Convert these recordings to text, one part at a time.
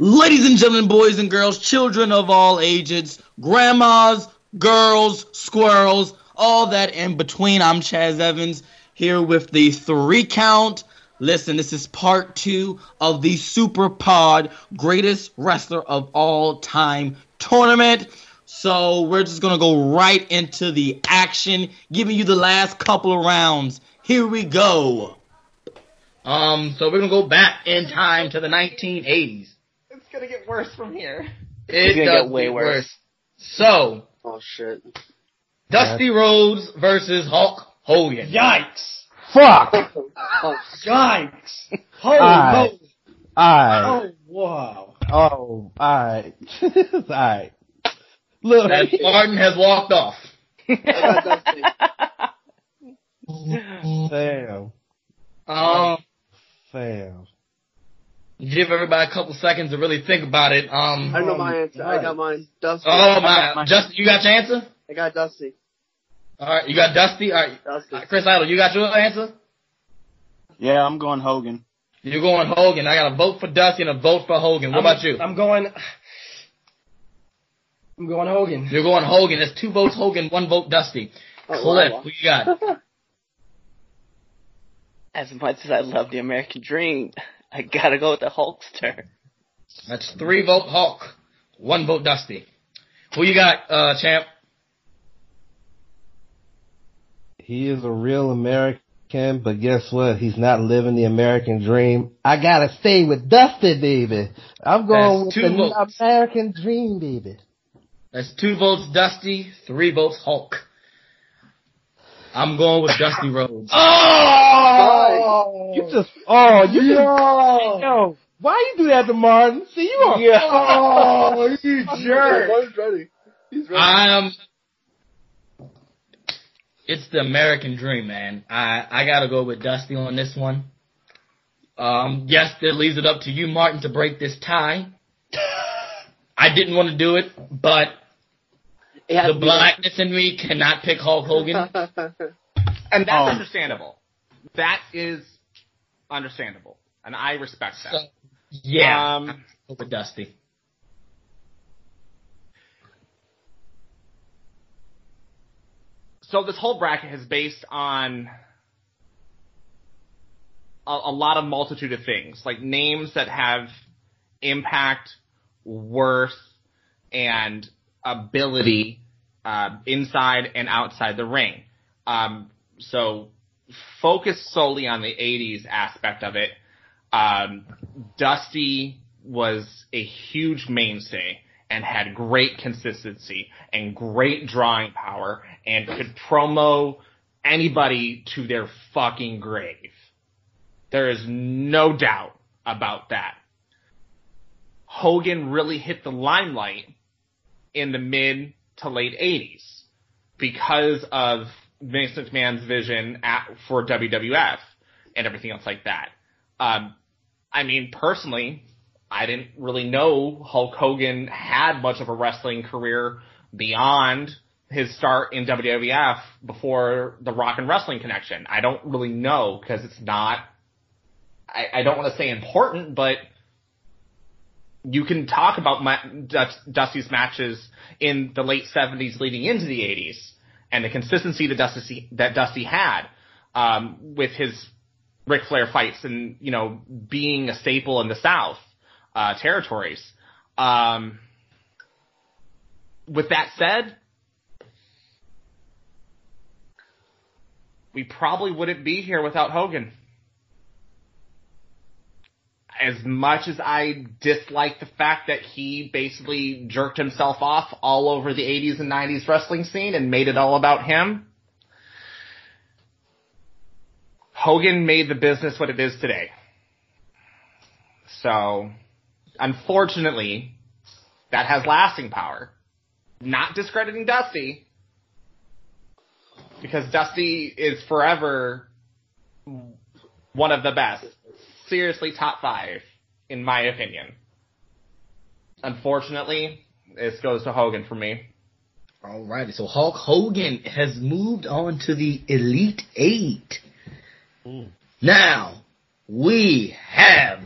Ladies and gentlemen, boys and girls, children of all ages, grandmas, girls, squirrels, all that in between, I'm Chaz Evans here with the three count. Listen, this is part two of the Super Pod Greatest Wrestler of All Time tournament. So we're just gonna go right into the action, giving you the last couple of rounds. Here we go. Um, so we're gonna go back in time to the 1980s. It's gonna get worse from here. It gonna get way worse. So, Oh shit. Dusty Rhodes versus Hulk Hogan. Yikes! Fuck! Oh, Yikes! Holy Alright. moly! Alright. Oh wow! Oh, alright. alright. Look. That Martin has walked off. I got Dusty. Damn. Um, Damn. Give everybody a couple seconds to really think about it. Um, I know my answer. I got mine. Dusty. oh my, Justin, you got your answer? I got Dusty. All right, you got Dusty. All right, Dusty. Chris Idol, you got your answer? Yeah, I'm going Hogan. You're going Hogan. I got a vote for Dusty and a vote for Hogan. What I'm- about you? I'm going. I'm going Hogan. You're going Hogan. There's two votes Hogan, one vote Dusty. Oh, Cliff, wow. who you got? As much as I love the American Dream, I gotta go with the Hulkster. That's three vote Hulk, one vote Dusty. Who you got, uh, champ? He is a real American, but guess what? He's not living the American dream. I gotta stay with Dusty, baby. I'm going That's with the votes. American dream, baby. That's two votes Dusty, three votes Hulk. I'm going with Dusty Rhodes. Oh! You just, oh, you just, yo, why you do that to Martin? See, you are, Oh, you jerk! Martin's ready. He's ready. I am. It's the American dream, man. I I gotta go with Dusty on this one. Um, yes, that leaves it up to you, Martin, to break this tie. I didn't want to do it, but It has the blackness in me cannot pick Hulk Hogan. And that's Um, understandable. That is understandable. And I respect that. So, yeah, Um, I'm go with Dusty. so this whole bracket is based on a, a lot of multitude of things, like names that have impact, worth, and ability uh, inside and outside the ring. Um, so focus solely on the 80s aspect of it. Um, Dusty was a huge mainstay and had great consistency and great drawing power and could promo anybody to their fucking grave. There is no doubt about that. Hogan really hit the limelight in the mid to late 80s because of Vince McMahon's vision at, for WWF and everything else like that. Um, I mean, personally, I didn't really know Hulk Hogan had much of a wrestling career beyond his start in WWF before the Rock and Wrestling connection. I don't really know because it's not, I, I don't want to say important, but you can talk about my, Dusty's matches in the late 70s leading into the 80s and the consistency that Dusty, that Dusty had, um, with his Ric Flair fights and, you know, being a staple in the South, uh, territories. Um, with that said, we probably wouldn't be here without Hogan. As much as I dislike the fact that he basically jerked himself off all over the 80s and 90s wrestling scene and made it all about him, Hogan made the business what it is today. So, unfortunately, that has lasting power. Not discrediting Dusty, because Dusty is forever one of the best. Seriously, top five, in my opinion. Unfortunately, this goes to Hogan for me. Alrighty, so Hulk Hogan has moved on to the Elite Eight. Now, we have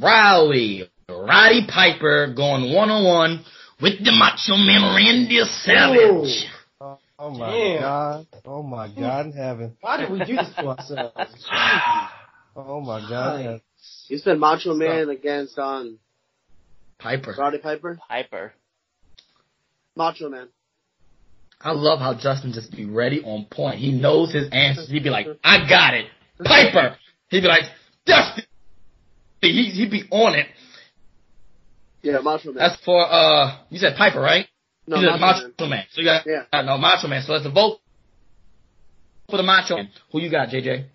Rowdy Roddy Piper going one on one with the Macho Man Randy Savage. Oh, oh my Damn. god. Oh my god in heaven. Why did we do this to ourselves? It's crazy. Oh my god in heaven. You said Macho Man against um Piper. Roddy Piper. Piper. Macho Man. I love how Justin just be ready on point. He knows his answers. He'd be like, I got it. Piper. He'd be like, Justin. He, he'd be on it. Yeah, Macho Man. That's for, uh, you said Piper, right? no, you said Macho, Macho Man. Man. So you got, Yeah. uh, no, Macho Man. So let's vote for the Macho Man. Who you got, JJ?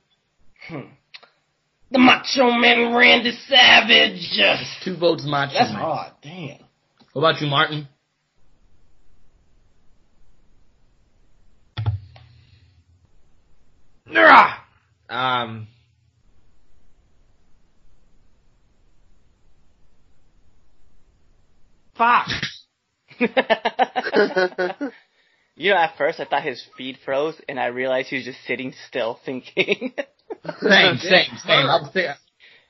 The Macho Man Randy Savage. Two votes, Macho That's Man. hard. Damn. What about you, Martin? Um, fuck. you know, at first I thought his feed froze, and I realized he was just sitting still thinking. Same, same, same. I was thinking,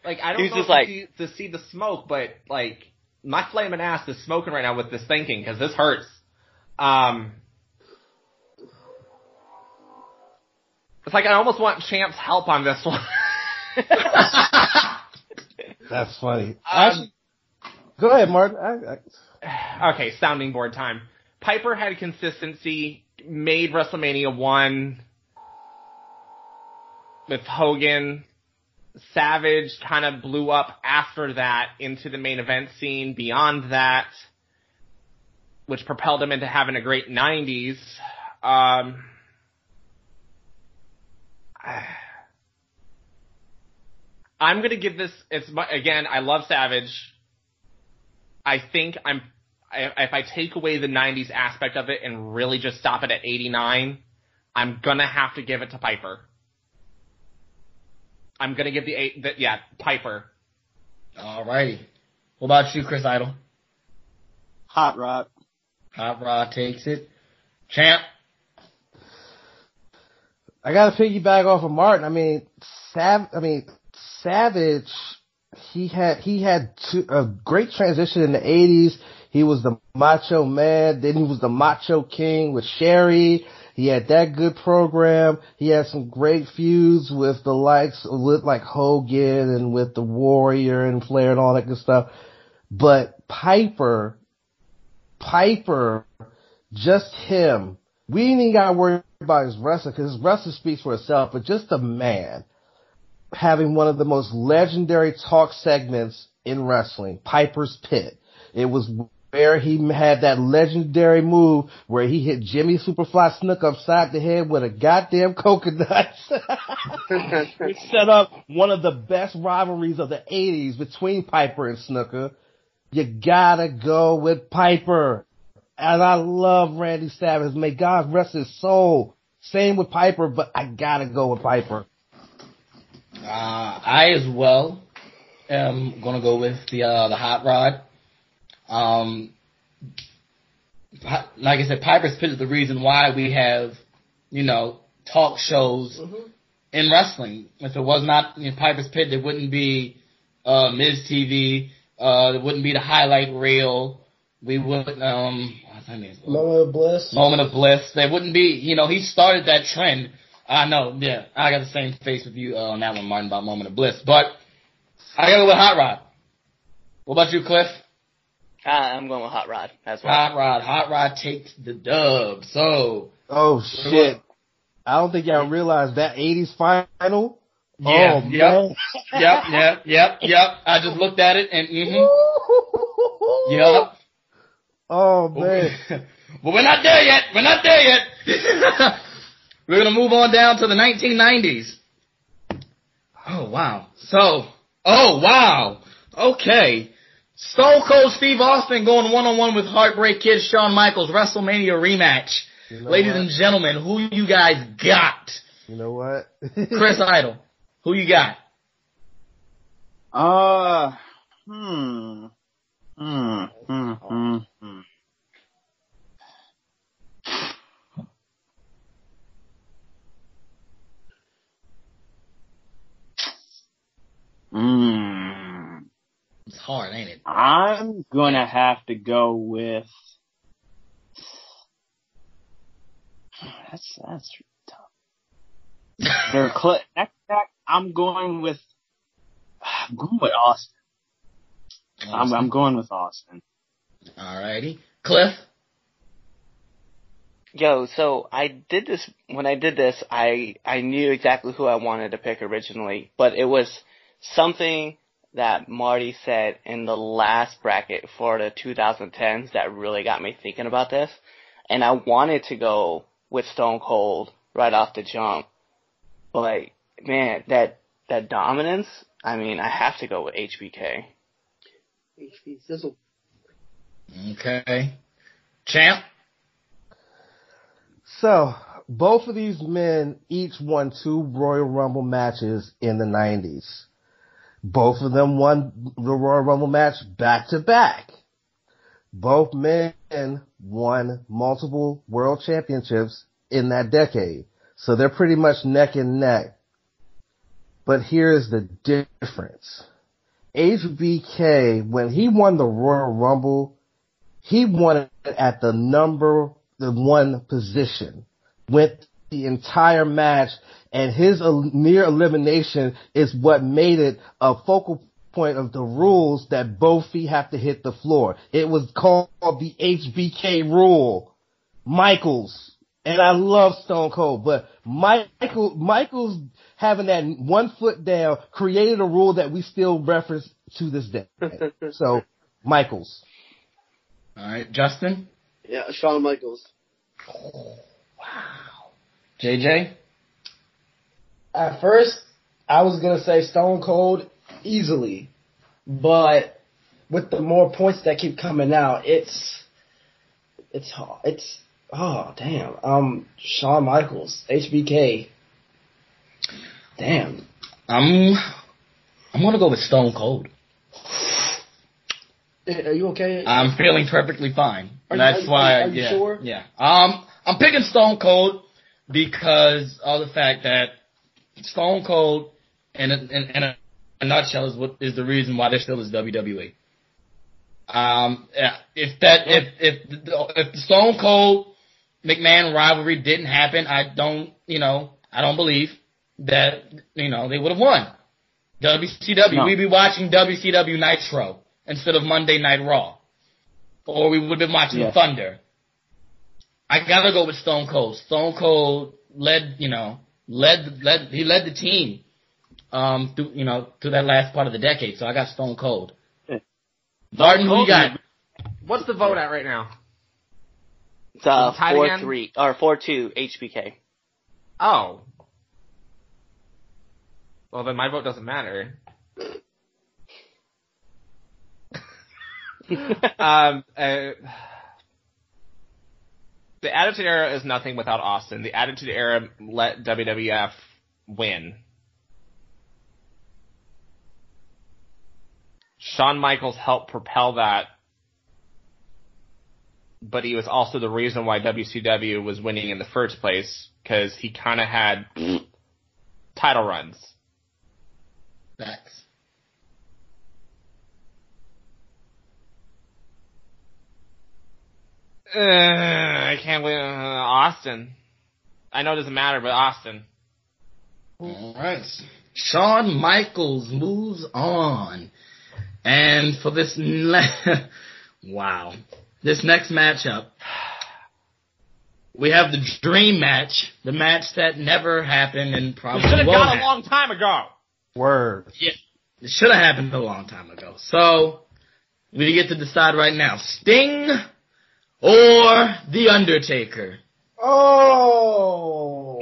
Like I don't He's know just if like- to, see, to see the smoke, but like my flaming ass is smoking right now with this thinking because this hurts. Um, it's like I almost want Champ's help on this one. That's funny. Um, Actually, go ahead, Martin. I, I, okay, sounding board time. Piper had consistency, made WrestleMania one with Hogan. Savage kind of blew up after that into the main event scene beyond that, which propelled him into having a great 90s. Um, I'm gonna give this, it's, again, I love Savage. I think I'm if I take away the 90s aspect of it and really just stop it at 89, I'm gonna have to give it to Piper. I'm gonna give the eight, the, yeah, Piper. alrighty. What about you, Chris Idol? Hot Rod. Hot Rod takes it. Champ. I got to piggyback off of Martin. I mean, Sav. I mean, Savage. He had he had two, a great transition in the '80s. He was the Macho Man. Then he was the Macho King with Sherry. He had that good program. He had some great feuds with the likes with like Hogan and with the Warrior and Flair and all that good stuff. But Piper, Piper, just him. We even got worry about his wrestling because his wrestling speaks for itself. But just the man having one of the most legendary talk segments in wrestling, Piper's Pit. It was where he had that legendary move where he hit Jimmy Superfly Snuka upside the head with a goddamn coconut. Which set up one of the best rivalries of the 80s between Piper and Snuka. You gotta go with Piper. And I love Randy Savage. May God rest his soul. Same with Piper, but I gotta go with Piper. Uh, I as well am gonna go with the uh, the hot rod. Um, like I said, Piper's Pit is the reason why we have, you know, talk shows in wrestling. If it was not you know, Piper's Pit, there wouldn't be uh, Miz TV. Uh, there wouldn't be the highlight reel. We would um, what's her name? Moment of bliss. Moment of Bliss. There wouldn't be, you know, he started that trend. I know, yeah, I got the same face with you uh, on that one, Martin, about Moment of Bliss. But I gotta go with Hot Rod. What about you, Cliff? Uh, I'm going with Hot Rod as well. Hot Rod. Hot Rod takes the dub. So, Oh shit. I don't think y'all realize that 80s final. yeah, oh, yep, man. yep, yep, yep, yep. I just looked at it and, mm-hmm, yep. Oh man. but we're not there yet. We're not there yet. we're gonna move on down to the 1990s. Oh wow. So, oh wow. Okay. Stone Cold Steve Austin going one on one with Heartbreak Kid Shawn Michaels WrestleMania rematch. You know Ladies what? and gentlemen, who you guys got? You know what? Chris Idol. Who you got? Uh, hmm. Hmm. Hmm. Hmm. hmm. Hmm. It's hard, ain't it? I'm gonna have to go with. That's that's tough. They're cl- next back. I'm going with. I'm going with Austin. I'm, I'm going with Austin. Alrighty. Cliff? Yo, so I did this when I did this. I I knew exactly who I wanted to pick originally, but it was something that Marty said in the last bracket for the 2010s that really got me thinking about this. And I wanted to go with Stone Cold right off the jump, but man, that that dominance. I mean, I have to go with HBK. HB Sizzle. Okay. Champ? So, both of these men each won two Royal Rumble matches in the 90s. Both of them won the Royal Rumble match back to back. Both men won multiple world championships in that decade. So they're pretty much neck and neck. But here's the difference. HBK, when he won the Royal Rumble, he won it at the number the one position, went the entire match, and his el- near elimination is what made it a focal point of the rules that both feet have to hit the floor. It was called the HBK rule. Michaels. And I love Stone Cold, but Michael, Michaels having that one foot down created a rule that we still reference to this day. So, Michaels. Alright. Justin? Yeah, Shawn Michaels. Wow. JJ? At first, I was gonna say Stone Cold easily, but with the more points that keep coming out, it's it's hard. It's oh damn. Um, Shawn Michaels, HBK. Damn. I'm I'm gonna go with Stone Cold. Are you okay? I'm feeling perfectly fine. Are you- That's are why. are you yeah, sure? Yeah. Um, I'm picking Stone Cold because of the fact that Stone Cold, and a, in, in a, a nutshell, is what is the reason why there still is WWE. Um, if that if if the, if the Stone Cold McMahon rivalry didn't happen, I don't you know I don't believe that you know they would have won. WCW, No. we'd be watching WCW Nitro instead of Monday Night Raw, or we would have been watching Yeah. Thunder. I gotta go with Stone Cold. Stone Cold led, you know, led led he led the team um through you know through that last part of the decade. So I got Stone Cold. Yeah. Martin, who you got? What's the vote at right now? It's uh tied four again? three or four two HBK. Oh. Well, then my vote doesn't matter. um, uh, the Attitude Era is nothing without Austin. The Attitude Era let WWF win. Shawn Michaels helped propel that, but he was also the reason why WCW was winning in the first place because he kind of had mm. title runs. Facts. Uh, I can't believe uh, Austin. I know it doesn't matter, but Austin. All right. Shawn Michaels moves on. And for this, ne- wow, this next matchup, we have the dream match, the match that never happened and probably Should have won't got a long time ago. Word. Yeah, it should have happened a long time ago. So we get to decide right now: Sting or The Undertaker. Oh.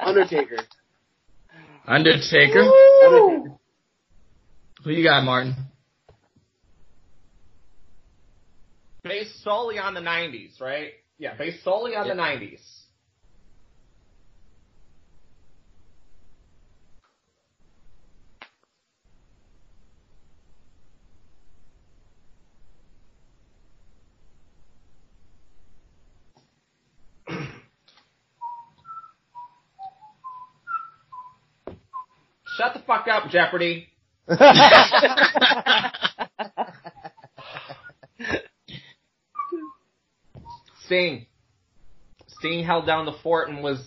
Undertaker. Undertaker. Undertaker. Who you got, Martin? Based solely on the 90s, right? Yeah, based solely on the 90s. Shut the fuck up, Jeopardy. Sting. Sting held down the fort and was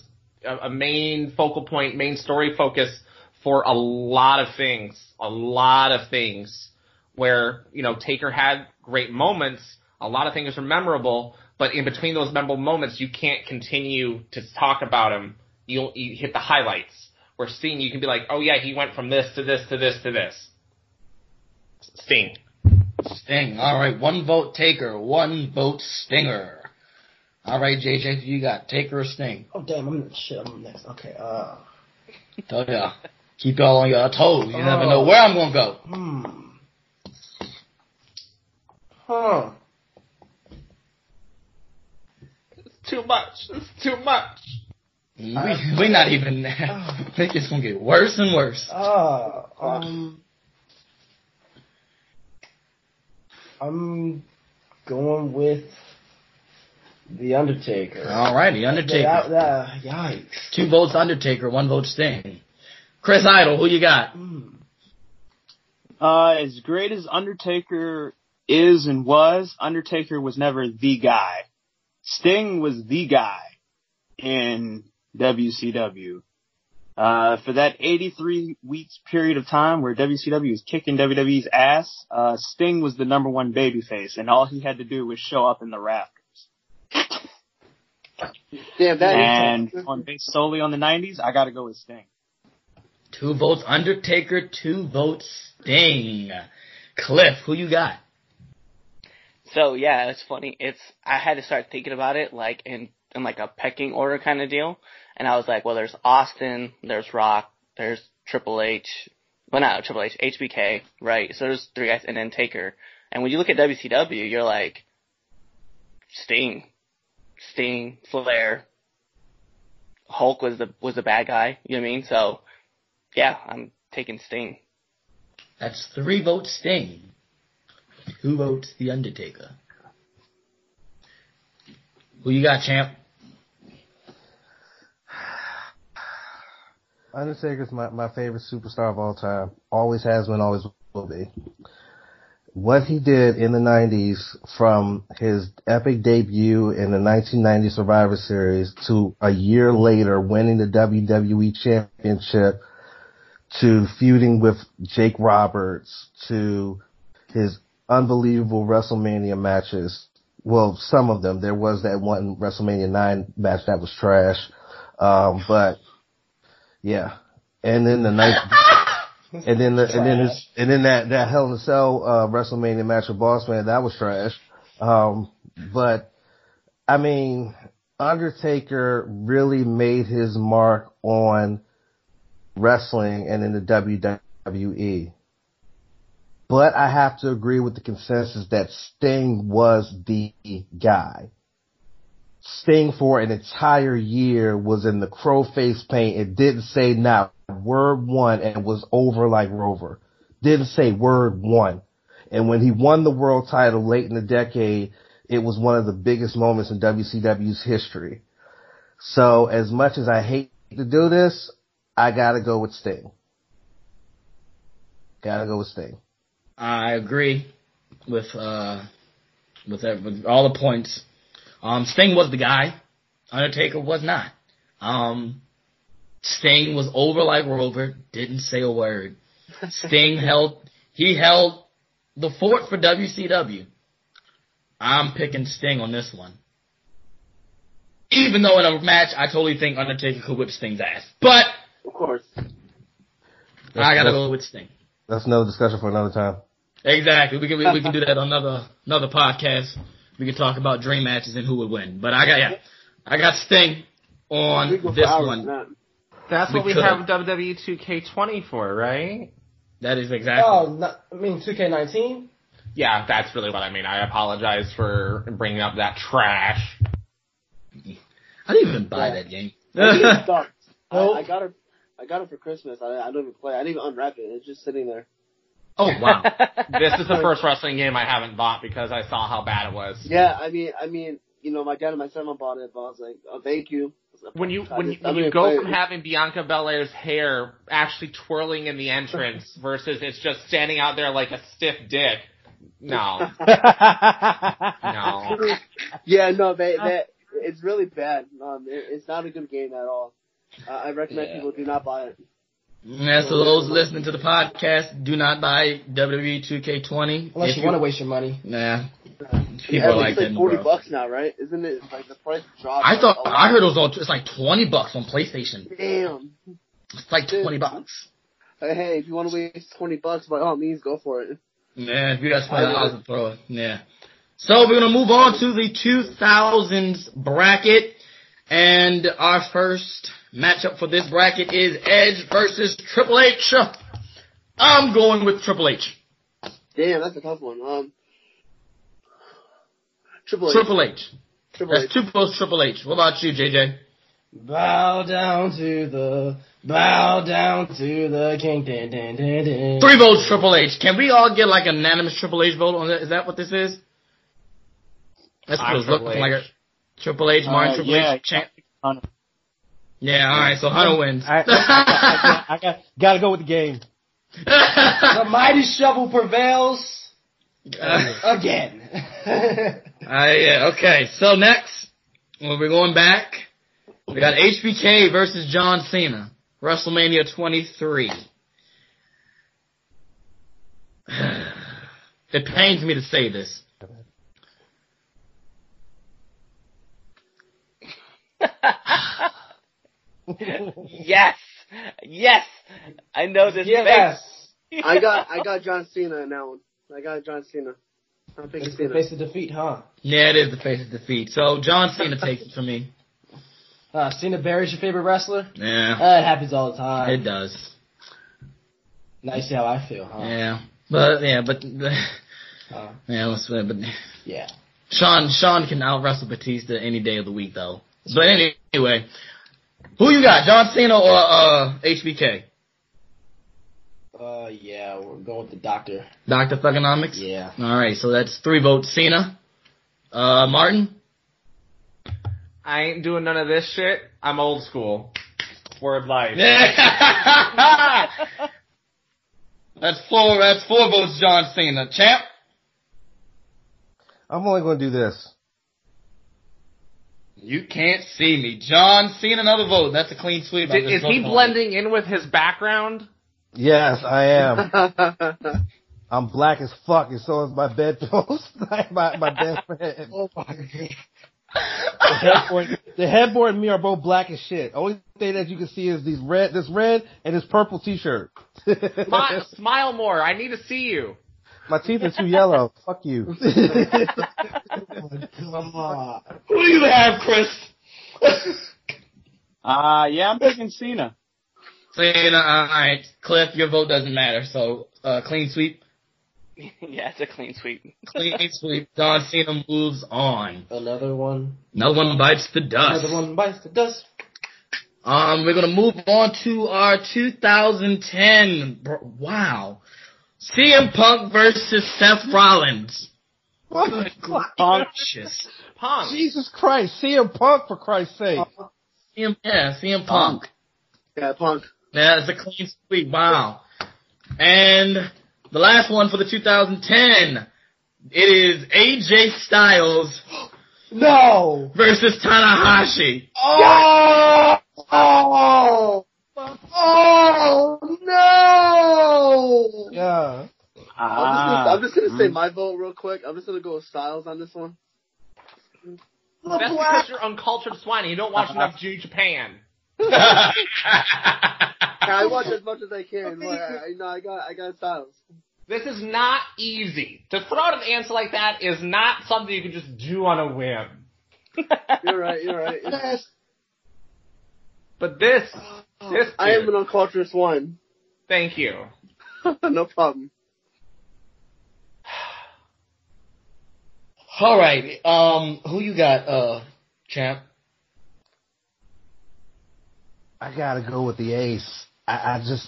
a, a main focal point, main story focus for a lot of things. A lot of things where, you know, Taker had great moments. A lot of things are memorable, but in between those memorable moments, you can't continue to talk about him. You'll, you hit the highlights. Where Sting, you can be like, oh yeah, he went from this to this to this to this. Sting. Sting. All right, one vote Taker, one vote Stinger. All right, JJ, you got Taker or Sting? Oh damn, I'm shit. I'm next. Okay. Uh. Told ya. Keep y'all on your toes. You never know where I'm gonna go. Hmm. Huh. It's too much. It's too much. We we not even. now. I think it's gonna get worse and worse. Uh, um. I'm going with the Undertaker. All right, the Undertaker. Yeah, yeah, yikes. Two votes Undertaker, one vote Sting. Chris Idol, who you got? Hmm. Uh, as great as Undertaker is and was, Undertaker was never the guy. Sting was the guy in WCW. Uh, for that 83 weeks period of time where WCW was kicking WWE's ass, uh, Sting was the number one babyface and all he had to do was show up in the rafters. Damn, that And is on based solely on the 90s, I gotta go with Sting. Two votes Undertaker, two votes Sting. Cliff, who you got? So yeah, it's funny. It's I had to start thinking about it like in in like a pecking order kind of deal, and I was like, well, there's Austin, there's Rock, there's Triple H, well not Triple H, HBK, right? So there's three guys, and then Taker. And when you look at WCW, you're like Sting, Sting, Flair, Hulk was the was the bad guy. You know what I mean? So yeah, I'm taking Sting. That's three votes Sting. Who votes The Undertaker? Who you got, champ? Undertaker's my, my favorite superstar of all time. Always has been, always will be. What he did in the 90s from his epic debut in the 1990 Survivor Series to a year later winning the WWE Championship to feuding with Jake Roberts to his unbelievable WrestleMania matches. Well, some of them. There was that one WrestleMania 9 match that was trash. Um, but yeah. And then the night, and then the, and then his, and then that, that Hell in a Cell, uh, WrestleMania match with Boss Man, that was trash. Um, but I mean, Undertaker really made his mark on wrestling and in the WWE. But I have to agree with the consensus that Sting was the guy. Sting for an entire year was in the crow face paint and didn't say not word one and was over like Rover. Didn't say word one. And when he won the world title late in the decade, it was one of the biggest moments in WCW's history. So as much as I hate to do this, I gotta go with Sting. Gotta go with Sting. I agree with uh with, with all the points. Um, Sting was the guy. Undertaker was not. Um, Sting was over like Rover. Didn't say a word. Sting held. He held the fort for WCW. I'm picking Sting on this one. Even though in a match, I totally think Undertaker could whip Sting's ass. But of course. I gotta go with Sting. That's another discussion for another time. Exactly. We can we, we can do that on another another podcast. We could talk about dream matches and who would win. But I got yeah, I got Sting on go this hours one. on. That's We what we could. have WWE 2K20 for, right? That is exactly. Oh, not, I mean 2K19. Yeah, that's really what I mean. I apologize for bringing up that trash. I didn't even buy that game. It. I, I got it. I got it for Christmas. I, I don't even play. I didn't even unwrap it. It's just sitting there. Oh wow. this is the first wrestling game I haven't bought because I saw how bad it was. Yeah, I mean, I mean, you know, my dad and my stepmom bought it, but I was like, oh, thank you. I was like, When you when you, when you go from having Bianca Belair's hair actually twirling in the entrance versus it's just standing out there like a stiff dick. No, no. Yeah, no, they, that it's really bad. Um, it, it's not a good game at all. Uh, I recommend Yeah. people do not buy it. Yeah, so those listening to the podcast, do not buy WWE 2K20. Unless If you want to waste your money. Nah, Yeah, people are it's like like that, forty bro. bucks now, right? Isn't it like the price dropped? I thought a lot? I heard it was on. It's like 20 bucks on PlayStation. Damn. It's like 20 bucks. Hey, hey, if you want to waste twenty bucks, by all means, go for it. Yeah, if you got twenty dollars to throw it. Yeah. So we're gonna move on to the 2000s bracket, and our first matchup for this bracket is Edge versus Triple H. I'm going with Triple H. Damn, that's a tough one. Um, Triple H. Triple H. Triple That's H. two votes. Triple H. What about you, JJ? Bow down to the, bow down to the king. Dun, dun, dun, dun. Three votes. Triple H. Can we all get like a unanimous Triple H vote on that? Is that what this is? That's what I'm it's looking Triple like. H. A Triple H, Martin Uh, Triple yeah, H, champ. Yeah, all right. So Hunter wins. I, I, I, I got gotta go with the game. The mighty shovel prevails Uh, again. Uh, yeah, okay. So next, well, we're going back. We got HBK versus John Cena, WrestleMania 23. It pains me to say this. yes, yes, I know this yes. face. I got I got John Cena in that one. I got John Cena. I'm picking It's the face of defeat, huh? Yeah, it is the face of defeat. So John Cena takes it from me. Uh, Cena Barry's your favorite wrestler? Yeah, Uh, it happens all the time. it does. Now you see how I feel, huh? Yeah, but yeah, but Uh, yeah, let's, but yeah. Shawn Shawn can out wrestle Batista any day of the week though. But anyway, who you got, John Cena or uh HBK? Uh, yeah, we're going with the doctor. Doctor Thuganomics. Yeah. All right, so that's three votes. Cena, uh, Martin. I ain't doing none of this shit. I'm old school. Word life. that's four. That's four votes. John Cena, champ. I'm only gonna do this. You can't see me, John Cena. Another vote. That's a clean sweep. Did, is he voting on blending in with his background? Yes, I am. I'm black as fuck, and so is my bedpost. my my best friend. Oh my The headboard, the headboard and me are both black as shit. Only thing that you can see is these red, this red and this purple t-shirt. Smile, smile more. I need to see you. My teeth are too yellow. Fuck you. Come on. Who do you have, Chris? Uh, yeah, I'm picking Cena. Cena. All right, Cliff. Your vote doesn't matter. So uh, clean sweep. yeah, it's a clean sweep. Clean sweep. John Cena moves on. Another one. Another one bites the dust. Another one bites the dust. Um, we're gonna move on to our 2010. Wow, CM Punk versus Seth Rollins. What? Punk. Punk. Jesus Christ, CM Punk for Christ's sake. CM, yeah, CM Punk. yeah, Punk. Yeah, it's a clean sweep. Wow. And the last one for the 2010. It is AJ Styles No! versus Tanahashi. Oh! Oh! Oh no! Yeah. I'm just, gonna, I'm just gonna Ah, say my vote real quick. I'm just gonna go with Styles on this one. That's because you're uncultured swine and you don't watch enough New Japan. I watch as much as I can. But I, you know, I got I got Styles. This is not easy. To throw out an answer like that is not something you can just do on a whim. You're right. You're right. Yes. But this, this, I am an uncultured swine. thank you. no problem. All right. Um, who you got, uh, champ? I gotta go with the ace. I, I just,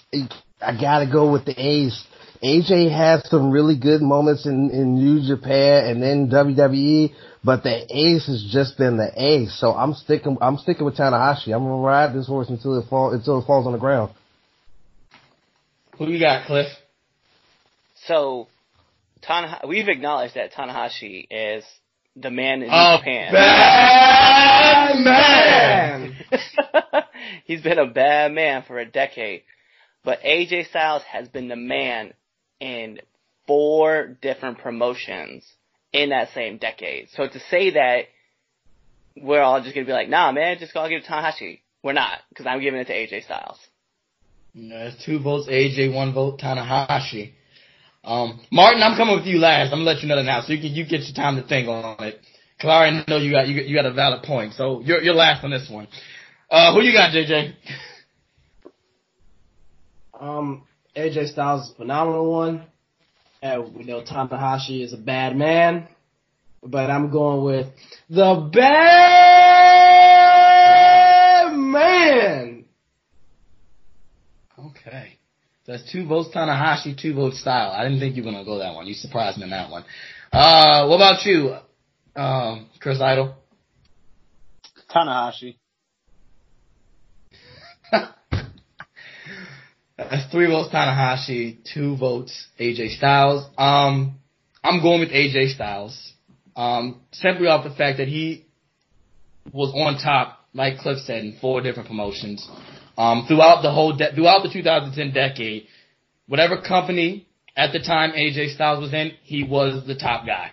I gotta go with the ace. AJ had some really good moments in, in New Japan and then WWE, but the ace has just been the ace. So I'm sticking, I'm sticking with Tanahashi. I'm gonna ride this horse until it fall, until it falls on the ground. Who you got, Cliff? So, Tanaha- we've acknowledged that Tanahashi is the man in A Japan. bad man. He's been a bad man for a decade. But AJ Styles has been the man in four different promotions in that same decade. So to say that we're all just gonna be like, nah man, just gotta give it to Tanahashi. We're not, because I'm giving it to AJ Styles. No, That's two votes AJ, one vote Tanahashi. Um, Martin, I'm coming with you last. I'm gonna let you know that now, so you can you get your time to think on it. Cause I already know you got you, got- you got a valid point, so you're you're last on this one. Uh, who you got, JJ? Um, AJ Styles is a phenomenal one. And we know Tanahashi is a bad man. But I'm going with the bad man. Okay. That's two votes Tanahashi, two votes Style. I didn't think you were gonna go that one. You surprised me on that one. Uh, what about you, um, Chris Idol? Tanahashi. That's three votes Tanahashi, two votes AJ Styles. Um, I'm going with AJ Styles. Um, simply off the fact that he was on top, like Cliff said, in four different promotions. Um, throughout the whole, de- throughout the 2010 decade, whatever company at the time AJ Styles was in, he was the top guy.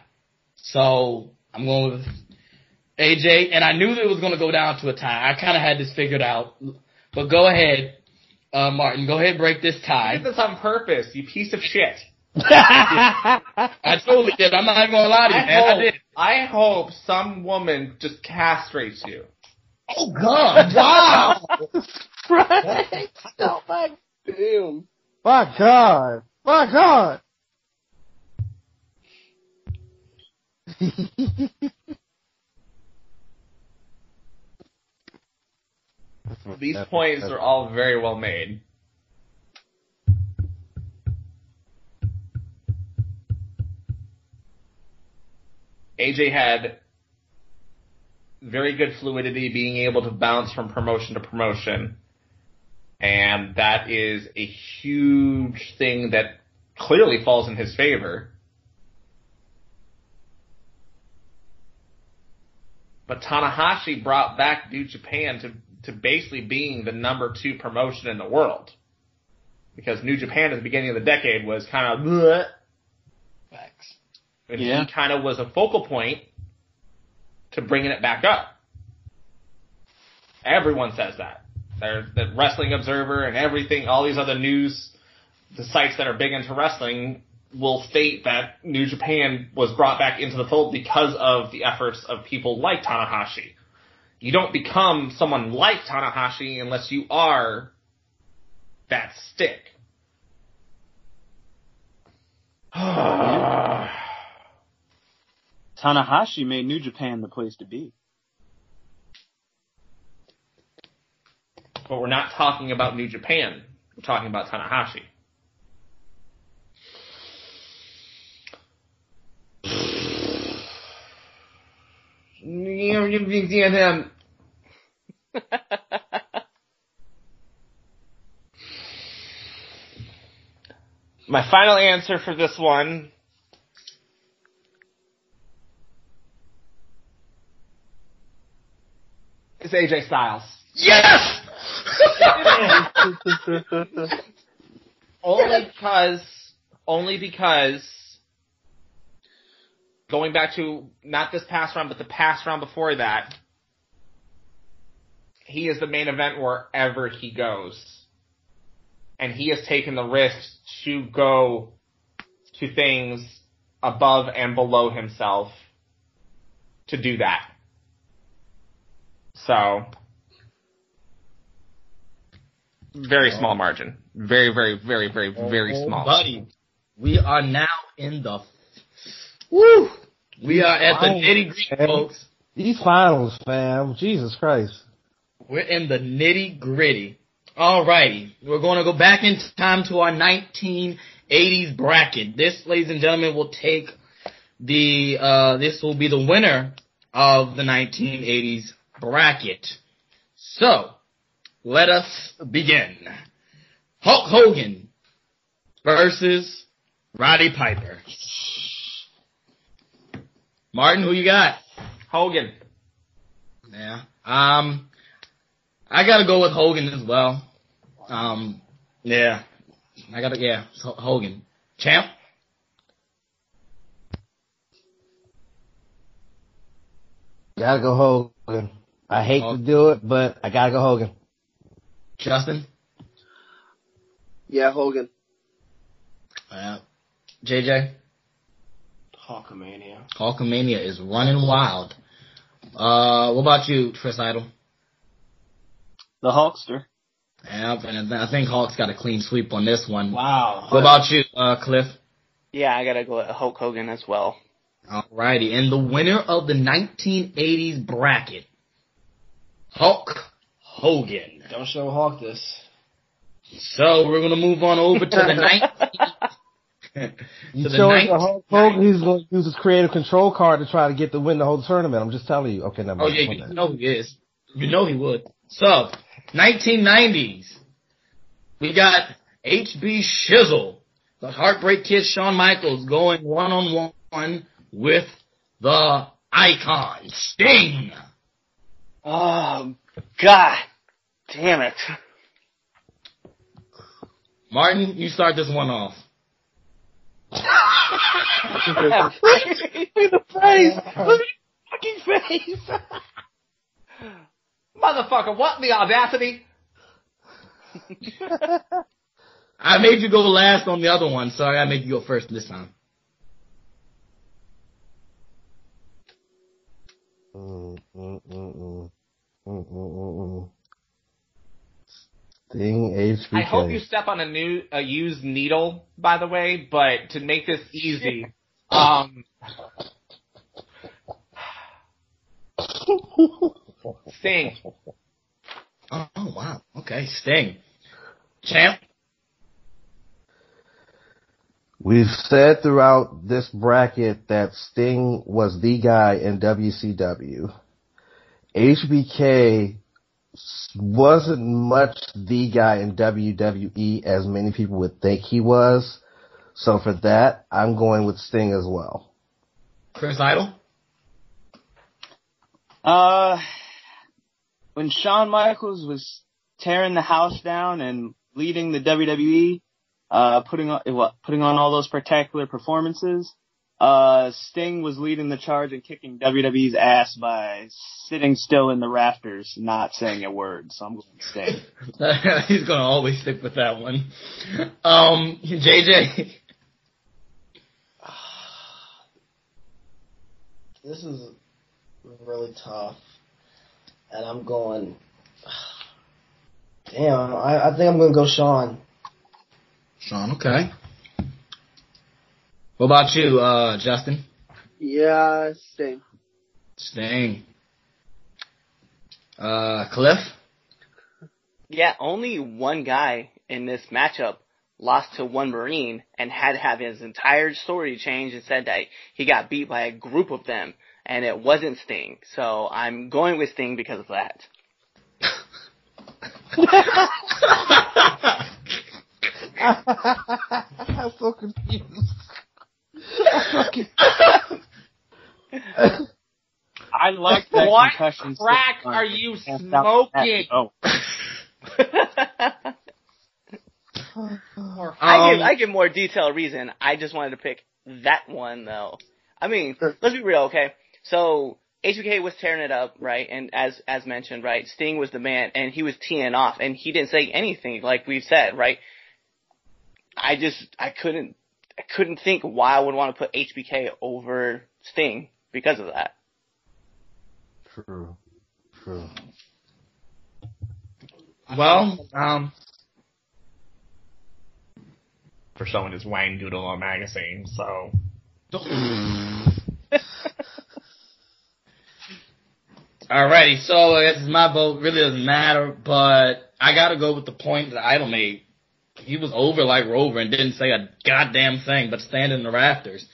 So I'm going with AJ, and I knew that it was going to go down to a tie. I kind of had this figured out. But go ahead, uh, Martin. Go ahead and break this tie. I did this on purpose, you piece of shit. I totally did. I'm not even going to lie to you, I man. I hope, did. I hope some woman just castrates you. Oh God! Wow. right? Oh my, Damn. my God. My God. These points are all very well made. AJ had very good fluidity, being able to bounce from promotion to promotion. And that is a huge thing that clearly falls in his favor. But Tanahashi brought back New Japan to, to basically being the number two promotion in the world. Because New Japan at the beginning of the decade was kind of bleh, Facts. and Yeah. he kind of was a focal point to bringing it back up. Everyone says that. There's the Wrestling Observer and everything, all these other news, the sites that are big into wrestling will state that New Japan was brought back into the fold because of the efforts of people like Tanahashi. You don't become someone like Tanahashi unless you are that stick. Tanahashi made New Japan the place to be. But we're not talking about New Japan. We're talking about Tanahashi. My final answer for this one is AJ Styles. Yes. only because only because going back to not this past round but the past round before that he is the main event wherever he goes and he has taken the risk to go to things above and below himself to do that so very oh. small margin very very very very very Oh, oh small buddy. We are now in the. Woo. We are at the nitty gritty, folks. These finals, fam. Jesus Christ. We're in the nitty gritty. Alrighty. We're going to go back in time to our 1980s bracket. This, ladies and gentlemen, will take the, uh, this will be the winner of the 1980s bracket. So, let us begin. Hulk Hogan versus Roddy Piper. Martin, who you got? Hogan. Yeah. Um, I gotta go with Hogan as well. Um, yeah. I gotta, yeah, it's H- Hogan. Champ? Gotta go Hogan. I hate to do it, but I gotta go Hogan. Justin? Yeah, Hogan. Yeah. JJ? Hulkamania. Hulkamania is running wild. Uh, what about you, Chris Idol? The Hulkster. Yeah, and I think Hulk's got a clean sweep on this one. Wow. What about you, uh, Cliff? Yeah, I gotta go with Hulk Hogan as well. Alrighty, and the winner of the 1980s bracket, Hulk Hogan. Don't show Hawk this. So we're gonna move on over to the 19. You to the chose the 19 Hulk Hogan. He's going to use his creative control card to try to get to win the whole tournament. I'm just telling you. Okay, never Oh mind. yeah, you know he is. You know he would. So, 1990s. We got HB Shizzle, the Heartbreak Kid Shawn Michaels going one on one with the icon Sting. Oh, God damn it. Martin, you start this one off. Look at the face. Look at the fucking face. Motherfucker, what the audacity? I made you go last on the other one, so I gotta make you go first this time. Mm, mm, mm, mm. Mm, mm, mm, mm. Sting HBK. I hope you step on a new, a used needle, by the way, but to make this easy, um, Sting. Oh, oh wow. Okay, Sting. Champ. We've said throughout this bracket that Sting was the guy in WCW. HBK wasn't much the guy in WWE as many people would think he was. So for that, I'm going with Sting as well. Chris Idol. Uh, when Shawn Michaels was tearing the house down and leading the WWE, uh, putting on what putting on all those spectacular performances, uh, Sting was leading the charge and kicking WWE's ass by sitting still in the rafters, not saying a word. So I'm going to Sting. He's gonna always stick with that one. Um, JJ. This is really tough. And I'm going. Damn, I, I think I'm gonna go Shawn. Shawn, okay. What about you, uh, Justin? Yeah, Sting. Sting. Uh, Cliff? Yeah, only one guy in this matchup lost to one Marine and had to have his entire story changed and said that he got beat by a group of them and it wasn't Sting. So I'm going with Sting because of that. I'm so confused. I like that What concussion. crack stick. are you Can't stop that. smoking? Oh, Or I Um, give I give more detailed reason. I just wanted to pick that one though. I mean, let's be real, okay? So HBK was tearing it up, right? And as as mentioned, right, Sting was the man, and he was teeing off, and he didn't say anything, like we've said, right? I just I couldn't I couldn't think why I would want to put HBK over Sting because of that. True. True. Well, um, for showing his wang doodle on magazine, so. Alrighty, so I guess my vote really doesn't matter, but I gotta go with the point that Idol made. He was over like Rover and didn't say a goddamn thing but stand in the rafters.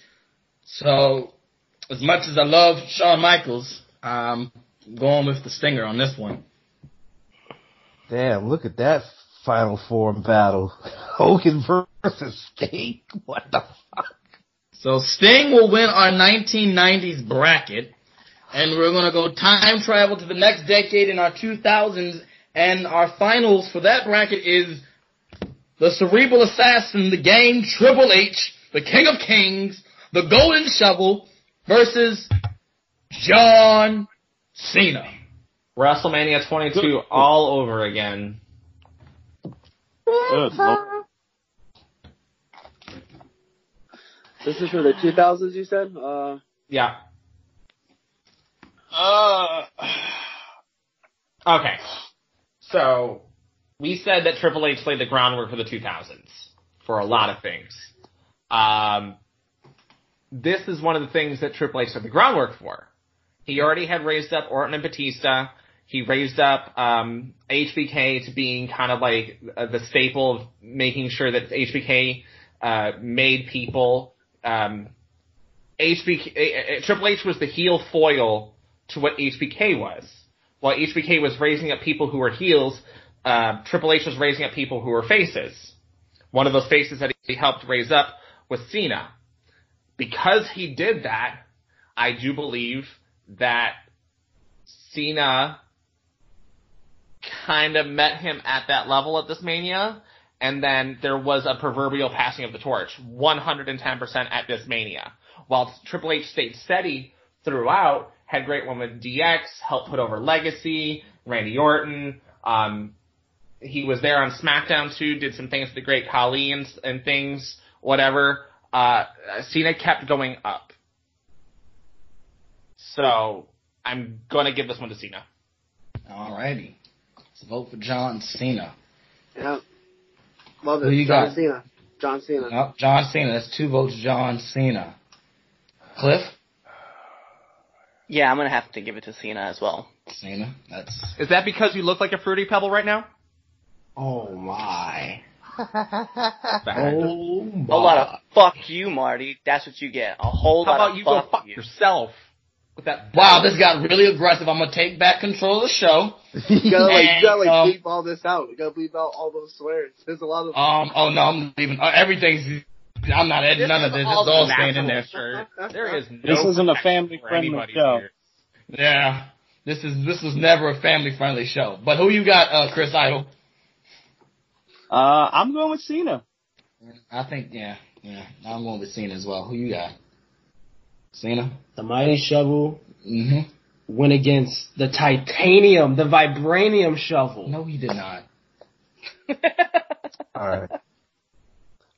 So, as much as I love Shawn Michaels, I'm going with the stinger on this one. Damn, look at that final four battle. Hogan versus Sting. What the fuck? So Sting will win our 1990s bracket, and we're gonna go time travel to the next decade in our 2000s, and our finals for that bracket is the Cerebral Assassin, the Game, Triple H, the King of Kings, the Golden Shovel versus John Cena. WrestleMania 22 all over again. This is for the 2000s, you said? Uh, Yeah. Uh, okay. So, we said that Triple H laid the groundwork for the 2000s for a lot of things. Um, this is one of the things that Triple H laid the groundwork for. He already had raised up Orton and Batista. He raised up um, HBK to being kind of like uh, the staple of making sure that HBK uh, made people. Um, HBK uh, uh, Triple H was the heel foil to what HBK was. While HBK was raising up people who were heels, uh, Triple H was raising up people who were faces. One of those faces that he helped raise up was Cena. Because he did that, I do believe that Cena kind of met him at that level at this Mania, and then there was a proverbial passing of the torch, 110% at this Mania. While Triple H stayed steady throughout, had great one with DX, helped put over Legacy, Randy Orton, um, he was there on SmackDown too, did some things with the Great Khali and, and things, whatever. Uh, Cena kept going up. So, I'm gonna give this one to Cena. Alrighty. Let's vote for John Cena. yeah. Love it. Who you John got? Cena. John Cena. No, John Cena. That's two votes, John Cena. Cliff? Yeah, I'm gonna have to give it to Cena as well. Cena. That's. Is that because you look like a fruity pebble right now? Oh my. Oh my. A lot of fuck you, Marty. That's what you get. A whole How lot about of you go fuck fuck you. yourself with that? Wow, this got really aggressive. I'm gonna take back control of the show. You gotta like, you gotta like Um, bleep all this out. You gotta bleep out all those swears. There's a lot of. Um. Oh no, I'm leaving. Uh, everything's. I'm not editing none of this. It's all staying in there. Sure. There is no This isn't a family friendly show. here. Yeah. This is this was never a family friendly show. But who you got, uh, Chris Idol? Uh, I'm going with Cena. I think yeah, yeah. I'm going with Cena as well. Who you got? Cena. The Mighty Shovel Mm-hmm. went against the Titanium, the Vibranium Shovel. No, he did not. Alright.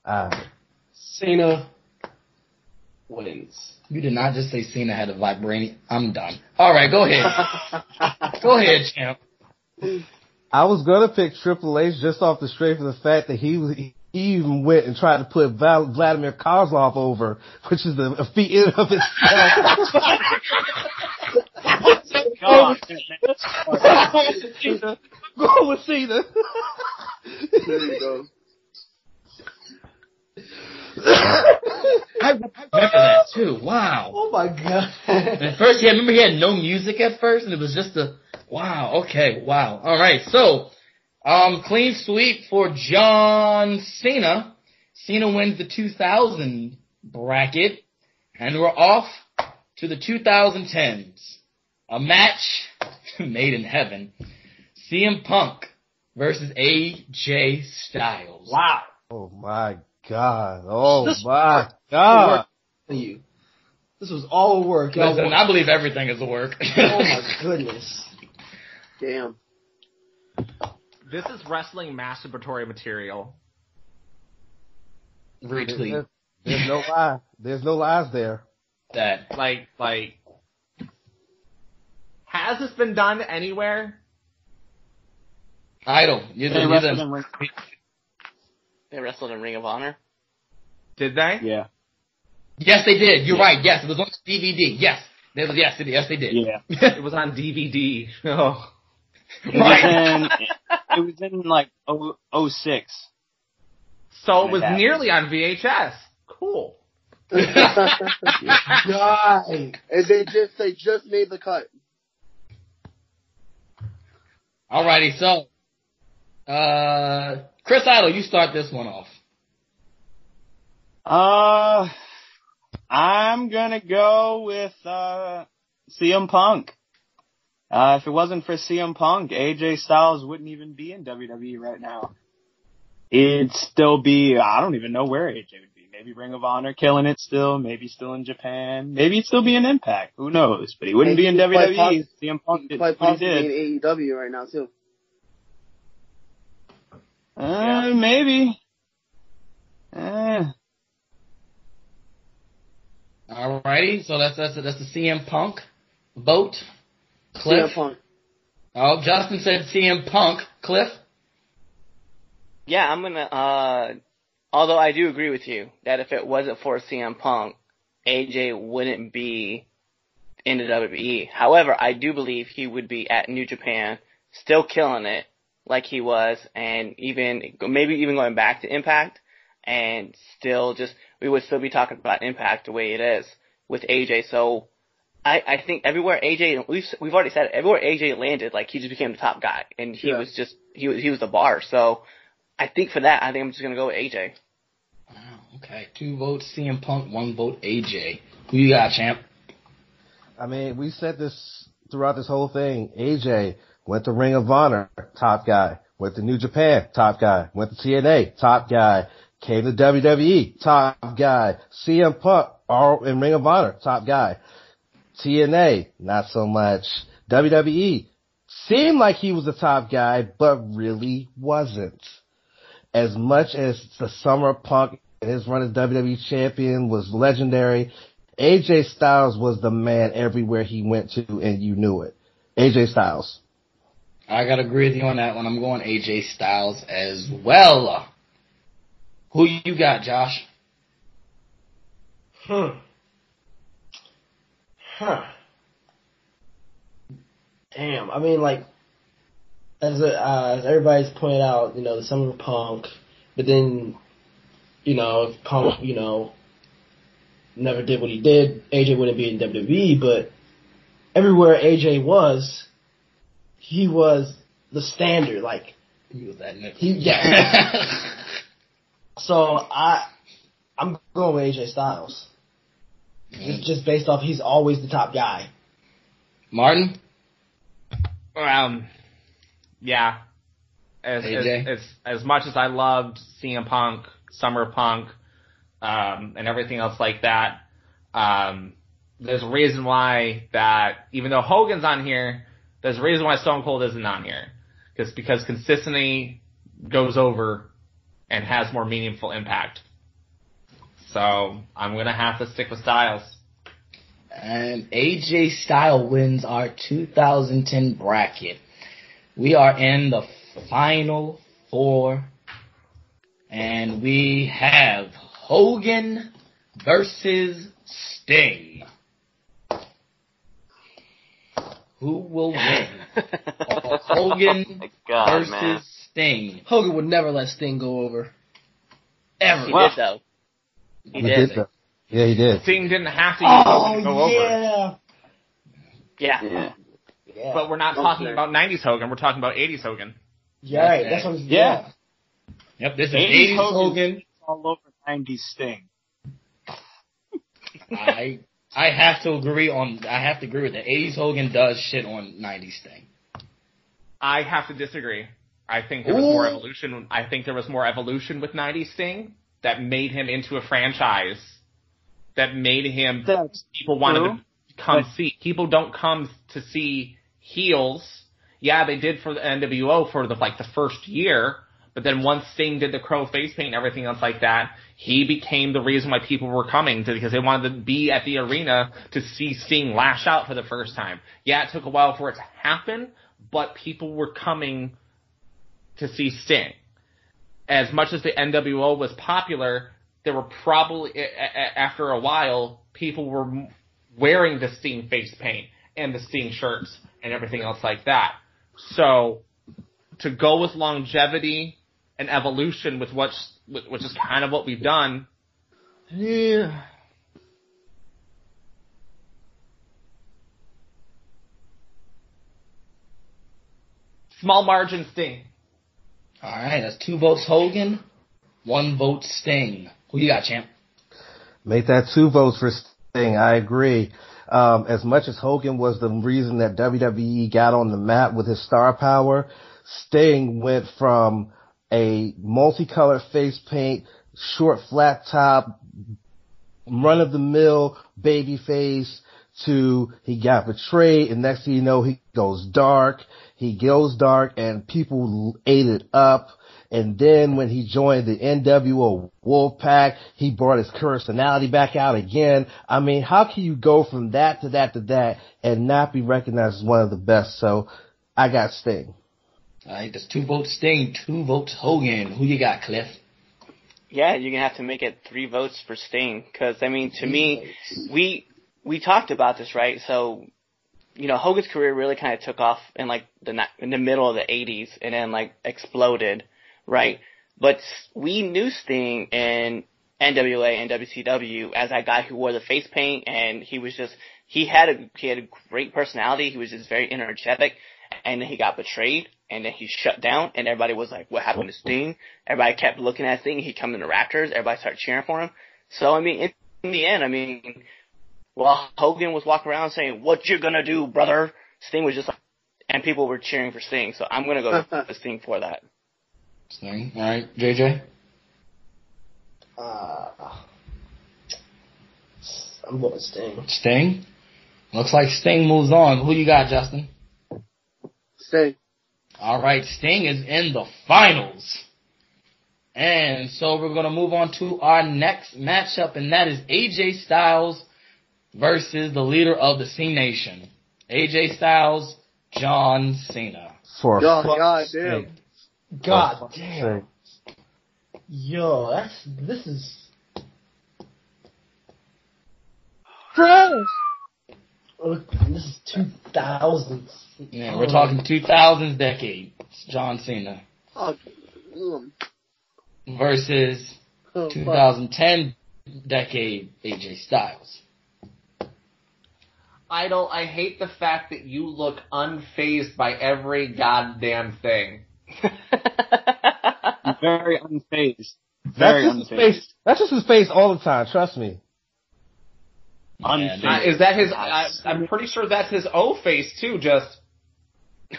Alright. Cena wins. You did not just say Cena had a vibranium. I'm done. All right, go ahead. go ahead, champ. I was gonna pick Triple H just off the strength of the fact that he was, he even went and tried to put Val, Vladimir Kozlov over, which is a, a feat in of itself. God. Cena. Go with Cena. there you go. I remember that too. Wow. Oh my god. At first, yeah, remember he had no music at first, and it was just a wow. Okay, wow. All right, so um, clean sweep for John Cena. Cena wins the 2000 bracket, and we're off to the 2010s. A match made in heaven. CM Punk versus AJ Styles. wow. Oh my god. Oh This- my god. You. This was all work. Y'all Listen. I believe everything is a work. oh my goodness. Damn. This is wrestling masturbatory material. Retweet There's, there's no lie. There's no lies there. that. Like, like, has this been done anywhere? Idol. You're the, They you're wrestled the, in Ring- They wrestled in Ring of Honor. Did they? Yeah. Yes, they did. You're right. Yes, it was on DVD. Yes, they was. Yes, it, yes, they did. Yeah. It was on DVD. Oh. It right. was in, it was in like oh oh six. So it was Yeah. nearly on VHS. Cool. God. And they just they just made the cut. Alrighty, so uh, Chris Idol, you start this one off. Uh, I'm gonna go with uh, CM Punk. Uh, if it wasn't for CM Punk, AJ Styles wouldn't even be in WWE right now. It'd still be, I don't even know where AJ would be. Maybe Ring of Honor killing it still, maybe still in Japan, maybe he'd still be in Impact. Who knows? But he wouldn't Hey, be in WWE. poss- CM Punk He's did quite he possibly did. in AEW right now too. Uh, maybe. Uh, Alrighty, so that's that's that's the CM Punk vote. Cliff. CM Punk. Oh, Justin said CM Punk. Cliff. Yeah, I'm gonna. Uh, although I do agree with you that if it wasn't for CM Punk, AJ wouldn't be in the WWE. However, I do believe he would be at New Japan, still killing it like he was, and even maybe even going back to Impact, and still just we would still be talking about Impact the way it is with AJ. So. I, I think everywhere AJ we've we've already said it, everywhere AJ landed like he just became the top guy and he Yeah. was just he was he was the bar so I think for that, I think I'm just gonna go with AJ. Wow, okay. Two votes CM Punk, one vote AJ. Who you got, champ? I mean, we said this throughout this whole thing. AJ went to Ring of Honor, top guy. Went to New Japan, top guy. Went to TNA, top guy. Came to WWE, top guy. CM Punk, all in Ring of Honor, top guy. TNA, not so much. WWE, seemed like he was the top guy, but really wasn't. As much as the Summer Punk and his run as WWE champion was legendary, AJ Styles was the man everywhere he went to, and you knew it. AJ Styles. I gotta agree with you on that one. I'm going AJ Styles as well. Who you got, Josh? Hmm. Huh. Damn. I mean, like, as a, uh, as everybody's pointed out, you know, the summer punk, but then, you know, if Punk, you know, never did what he did, AJ wouldn't be in WWE. But everywhere AJ was, he was the standard. Like, He was that nigga. He- yeah. so I, I'm going with AJ Styles. Just, just based off, he's always the top guy. Martin? Um, yeah. As, as, AJ? as, as much as I loved CM Punk, Summer Punk, um, and everything else like that, um, there's a reason why that, even though Hogan's on here, there's a reason why Stone Cold isn't on here. Cause, because consistency goes over and has more meaningful impact. So, I'm gonna have to stick with Styles. And AJ Style wins our 2010 bracket. We are in the final four. And we have Hogan versus Sting. Who will win? Hogan Oh God, versus man. Sting. Hogan would never let Sting go over. Ever. He Well- did though. He He did. did. Yeah, he did. Sting didn't have to use Hogan to go over. yeah. Yeah. yeah. Yeah. But we're not Don't talking say. about 90s Hogan, we're talking about 80s Hogan. yeah, right. That's what I'm Yeah. Yep, this is 80s 80s Hogan. Hogan. All over 90s Sting. I I have to agree on. I have to agree with that. 80s Hogan does shit on 90s Sting. I have to disagree. I think there was more evolution. I think there was more evolution with 90s Sting that made him into a franchise that made him That's people wanted true. to come But- see. People don't come to see heels. Yeah, they did for the NWO for the like the first year, but then once Sting did the crow face paint and everything else like that, he became the reason why people were coming to because they wanted to be at the arena to see Sting lash out for the first time. Yeah, it took a while for it to happen, but people were coming to see Sting. As much as the NWO was popular, there were probably after a while people were wearing the Sting face paint and the Sting shirts and everything else like that. So to go with longevity and evolution with what's which is kind of what we've done. Yeah. Small margin Sting. All right, that's two votes Hogan, one vote Sting. Who you got, champ? Make that two votes for Sting. I agree. Um, as much as Hogan was the reason that WWE got on the map with his star power, Sting went from a multicolored face paint, short flat top, run of the mill baby face to he got betrayed and next thing you know he goes dark. He goes dark and people ate it up. And then when he joined the NWO Wolfpack, he brought his personality back out again. I mean, how can you go from that to that to that and not be recognized as one of the best? So I got Sting. All right, that's two votes Sting, two votes Hogan. Who you got, Cliff? Yeah, you're gonna have to make it three votes for Sting, because I mean, to me, we we talked about this, right? So, you know, Hogan's career really kind of took off in like the in the middle of the '80s, and then like exploded, right? But we knew Sting in NWA and WCW as that guy who wore the face paint, and he was just he had a he had a great personality. He was just very energetic, and then he got betrayed, and then he shut down, and everybody was like, "What happened to Sting?" Everybody kept looking at Sting. He come in the rafters. Everybody started cheering for him. So I mean, in, in the end, I mean, while Hogan was walking around saying, "What you gonna do, brother?" Sting was just like, and people were cheering for Sting. So I'm gonna go with Sting for that. Sting. All right, JJ. Uh, I'm going with Sting. Sting. Looks like Sting moves on. Who you got, Justin? Sting. All right, Sting is in the finals. And so we're going to move on to our next matchup, and that is AJ Styles versus the leader of the Cenation. AJ Styles, John Cena. For fuck's God sake. damn. God For damn. sake. Yo, that's this is Trash. look, this is two thousands. Yeah, we're talking 2000s decade. It's John Cena versus oh, 2010 decade AJ Styles. Idol, I hate the fact that you look unfazed by every goddamn thing. Very unfazed. Very That's just his unfazed. face. That's just his face all the time. Trust me. Unfazed. Uh, is that his? I, I'm pretty sure that's his O face too. Just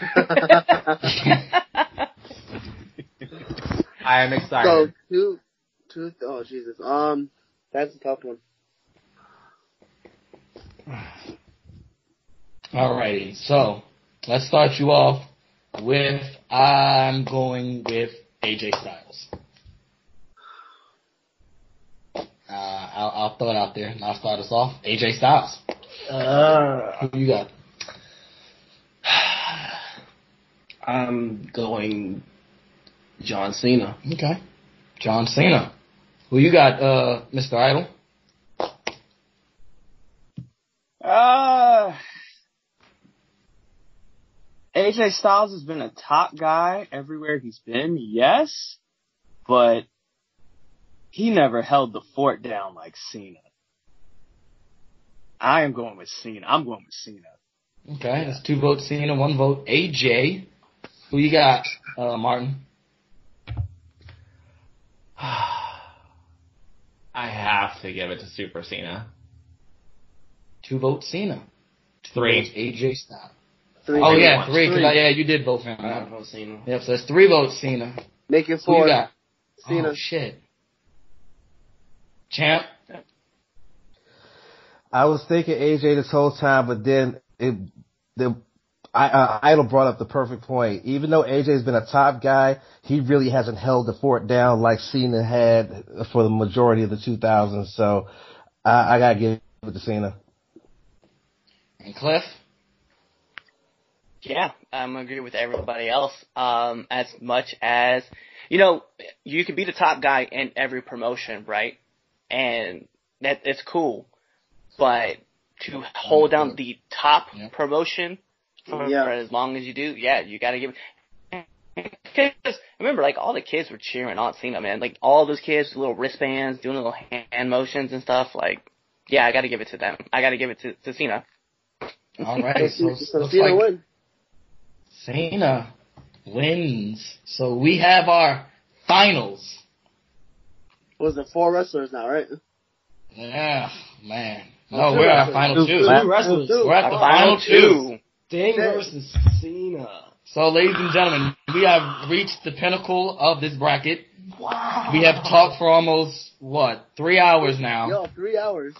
I am excited. two, two. Oh Jesus. Um, that's a tough one. Alrighty, so let's start you off with I'm going with AJ Styles. Uh, I'll, I'll throw it out there and I'll start us off. AJ Styles. Uh, Who you got? I'm going John Cena. Okay. John Cena. Who you got, uh, Mr. Idol? Uh, AJ Styles has been a top guy everywhere he's been, yes, but he never held the fort down like Cena. I am going with Cena. I'm going with Cena. Okay, that's two votes Cena, one vote AJ. Who you got, uh, Martin? I have to give it to Super Cena. Two votes Cena. Two Three. votes AJ Styles. Three. Oh yeah, Three. three. 'cause I- yeah, you did vote for him. I'm Yeah. not going Cena. Yep, so that's three votes Cena. Make it Who you four. got? Cena. Oh shit. Champ. I was thinking AJ this whole time, but then it, the, I, uh, Idol brought up the perfect point. Even though AJ's been a top guy, he really hasn't held the fort down like Cena had for the majority of the 2000s. So I, I gotta give it to Cena. And Cliff. Yeah, I'm agree with everybody else. Um, as much as you know, you can be the top guy in every promotion, right? And that it's cool, but to hold down the top Yeah. promotion for, Yeah. for as long as you do, yeah, you got to give. Because remember, like all the kids were cheering on Cena, man. Like all those kids, with little wristbands, doing little hand motions and stuff. Like, yeah, I got to give it to them. I got to give it to, to Cena. All right, so, So looks Cena like win. Cena wins. So we have our finals. Was it four wrestlers now, right? Yeah, man. No, we're at our final two. Two wrestlers. Two. We're at the final two. Sting Okay. versus Cena. So, ladies and gentlemen, we have reached the pinnacle of this bracket. Wow. We have talked for almost what three hours now, Yo, three hours.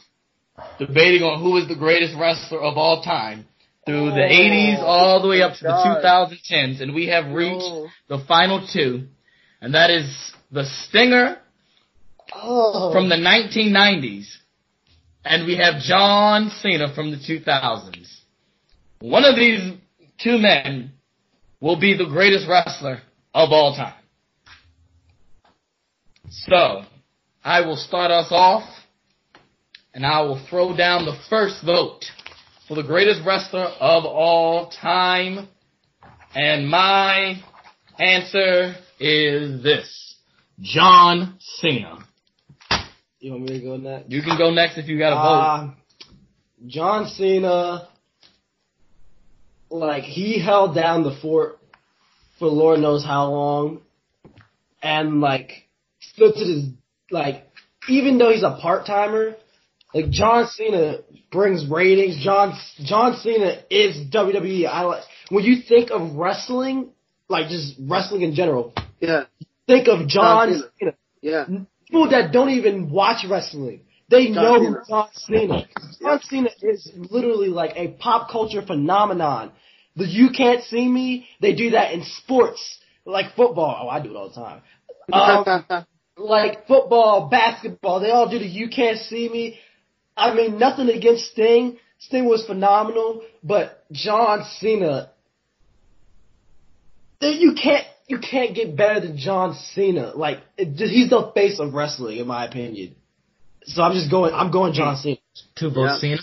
debating on who is the greatest wrestler of all time through the Oh, 80s all the way up to the 2010s, and we have reached Oh. the final two, and that is the Stinger Oh. from the 1990s, and we have John Cena from the 2000s. One of these two men will be the greatest wrestler of all time. So, I will start us off, and I will throw down the first vote for the greatest wrestler of all time, and my answer is this. John Cena. You want me to go next? You can go next if you got a vote. Uh, John Cena, like he held down the fort for Lord knows how long, and like stood to this like even though he's a part timer, like John Cena brings ratings. John John Cena is WWE. I like when you think of wrestling, like just wrestling in general. Yeah, Think of John, John Cena. Cena. yeah. People that don't even watch wrestling, they John know Cena. John Cena. John Cena is literally like a pop culture phenomenon. The you can't see me, they do that in sports, like football. Oh, I do it all the time. Um, like football, basketball, they all do the you can't see me. I mean, nothing against Sting. Sting was phenomenal, but John Cena, you can't you can't get better than John Cena. Like it just, he's the face of wrestling, in my opinion. So I'm just going. I'm going John Cena. Two votes Yeah. Cena.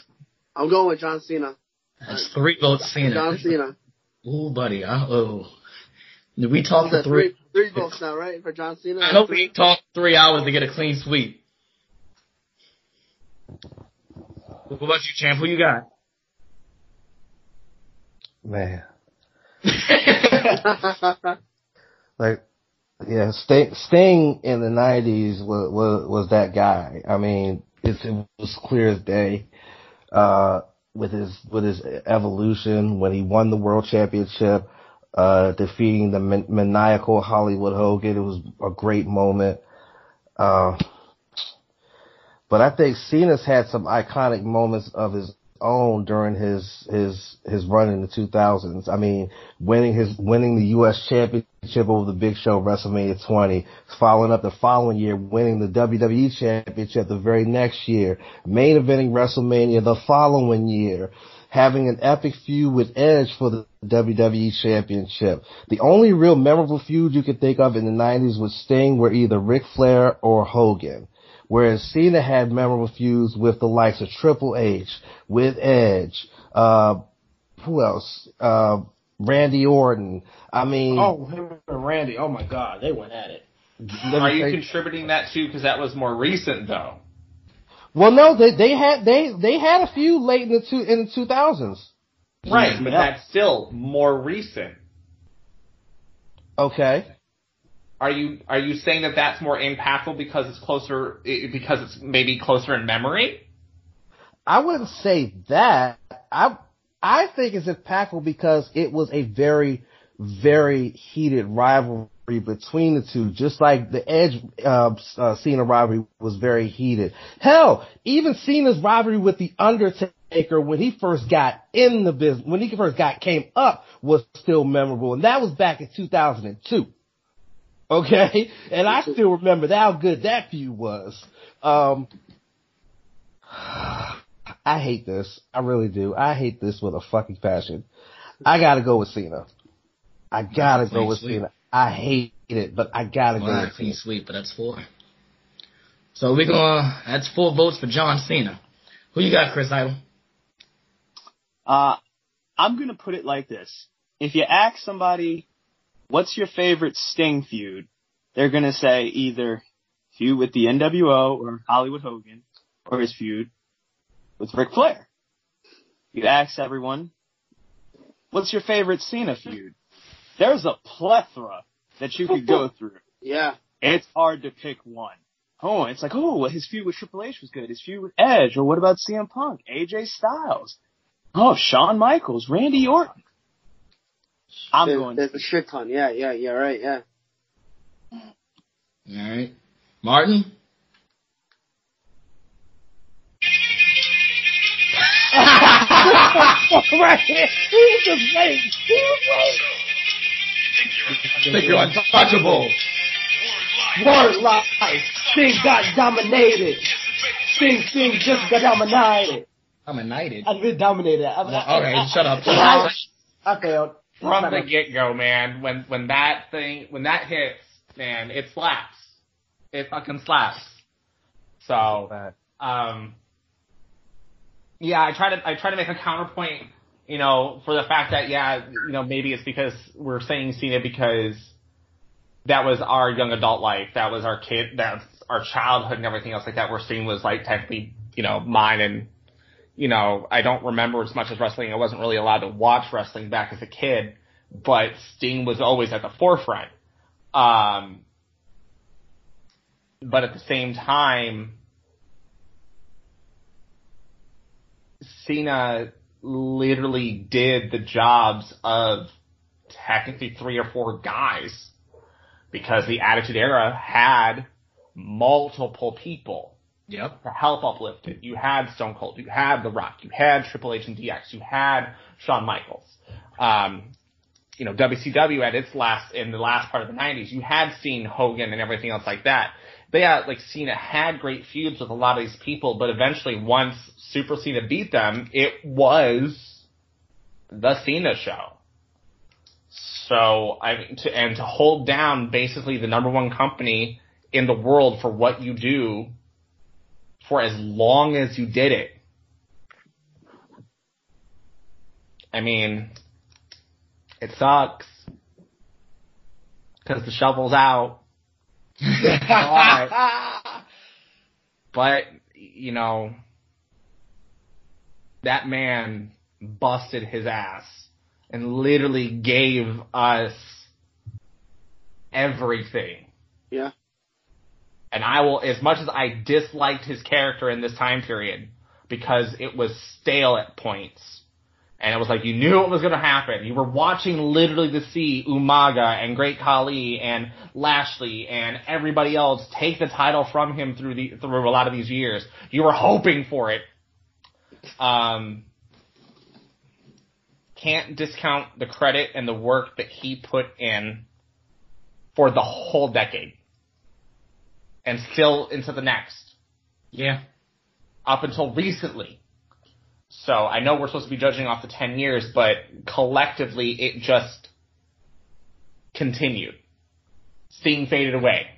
I'm going with John Cena. That's three votes Cena. John Cena. Ooh, buddy. Uh oh. Did we talked for That's three. three, three votes now, right? For John Cena. I know we talked three hours to get a clean sweep. What about you, champ? Who you got? Man. Like, yeah, Sting, Sting in the '90s was, was was that guy. I mean, it's, it was clear as day. Uh, with his with his evolution when he won the world championship, uh, defeating the man- maniacal Hollywood Hogan, it was a great moment. Uh, but I think Cena's had some iconic moments of his own during his his his run in the 2000s. I mean, winning his winning the U.S. Championship over the Big Show WrestleMania 20, following up the following year winning the WWE Championship the very next year, main eventing WrestleMania the following year, having an epic feud with Edge for the WWE Championship. The only real memorable feud you could think of in the 90s with Sting were either Ric Flair or Hogan. Whereas Cena had memorable feuds with the likes of Triple H, with Edge, uh, who else? Uh, Randy Orton. I mean, Oh, him and Randy. Oh my God, they went at it. Are you say- contributing that too? Because that was more recent, though. well, no, they they had they they had a few late in the two in the two thousands. Right, but Yeah. that's still more recent. Okay. Are you are you saying that that's more impactful because it's closer because it's maybe closer in memory? I wouldn't say that. I I think it's impactful because it was a very very heated rivalry between the two, just like the Edge uh, uh, Cena rivalry was very heated. Hell, even Cena's rivalry with the Undertaker when he first got in the business, when he first got came up, was still memorable, and that was back in 2002. Okay, and I still remember how good that feud was. Um, I hate this. I really do. I hate this with a fucking passion. I gotta go with Cena. I gotta go with Sweet. Cena. I hate it, but I gotta Well, go with clean Cena. sweep, but that's four. So we're gonna. That's four votes for John Cena. Who you got, Chris Idol? Uh, I'm gonna put it like this. If you ask somebody, what's your favorite Sting feud? They're gonna say either feud with the NWO or Hollywood Hogan, or his feud with Ric Flair. You ask everyone, what's your favorite Cena feud? There's a plethora that you could go through. Yeah. It's hard to pick one. Oh, it's like, oh, his feud with Triple H was good. His feud with Edge, or what about CM Punk, AJ Styles? Oh, Shawn Michaels, Randy Orton. I'm There's, going. there's a shit ton. Yeah, yeah, yeah, right, yeah. All right. Martin? right. He was just waiting. He was waiting. think you're untouchable. Word life. Sting got dominated. Sting, Sting just got dominated. I'm united. I've been dominated. I, I, Okay, shut up. I, I failed. From the get go, man, when when that thing when that hits, man, it slaps. It fucking slaps. So um yeah, I try to I try to make a counterpoint, you know, for the fact that yeah, you know, maybe it's because we're saying Cena because that was our young adult life, that was our kid, that's our childhood and everything else like that. Where Sting was like technically, you know, mine and you know, I don't remember as much as wrestling. I wasn't really allowed to watch wrestling back as a kid, but Sting was always at the forefront. Um, but at the same time, Cena literally did the jobs of technically three or four guys because the Attitude Era had multiple people Yep. to help uplift it. You had Stone Cold, you had The Rock, you had Triple H and DX, you had Shawn Michaels. Um, you know, WCW at its last, in the last part of the 90s, you had seen Hogan and everything else like that. They had, like, Cena had great feuds with a lot of these people, but eventually once Super Cena beat them, it was the Cena show. So, I mean, to, and to hold down basically the number one company in the world for what you do for as long as you did it. I mean, it sucks. Cause the shovel's out. But, you know, that man busted his ass and literally gave us everything. Yeah. And I will, as much as I disliked his character in this time period, because it was stale at points, and it was like you knew it was going to happen. You were watching literally to see Umaga and Great Khali and Lashley and everybody else take the title from him through the through a lot of these years. You were hoping for it. Um, can't discount the credit and the work that he put in for the whole decade and still into the next Yeah. up until recently. So I know we're supposed to be judging off the 10 years, but collectively it just continued. Sting faded away.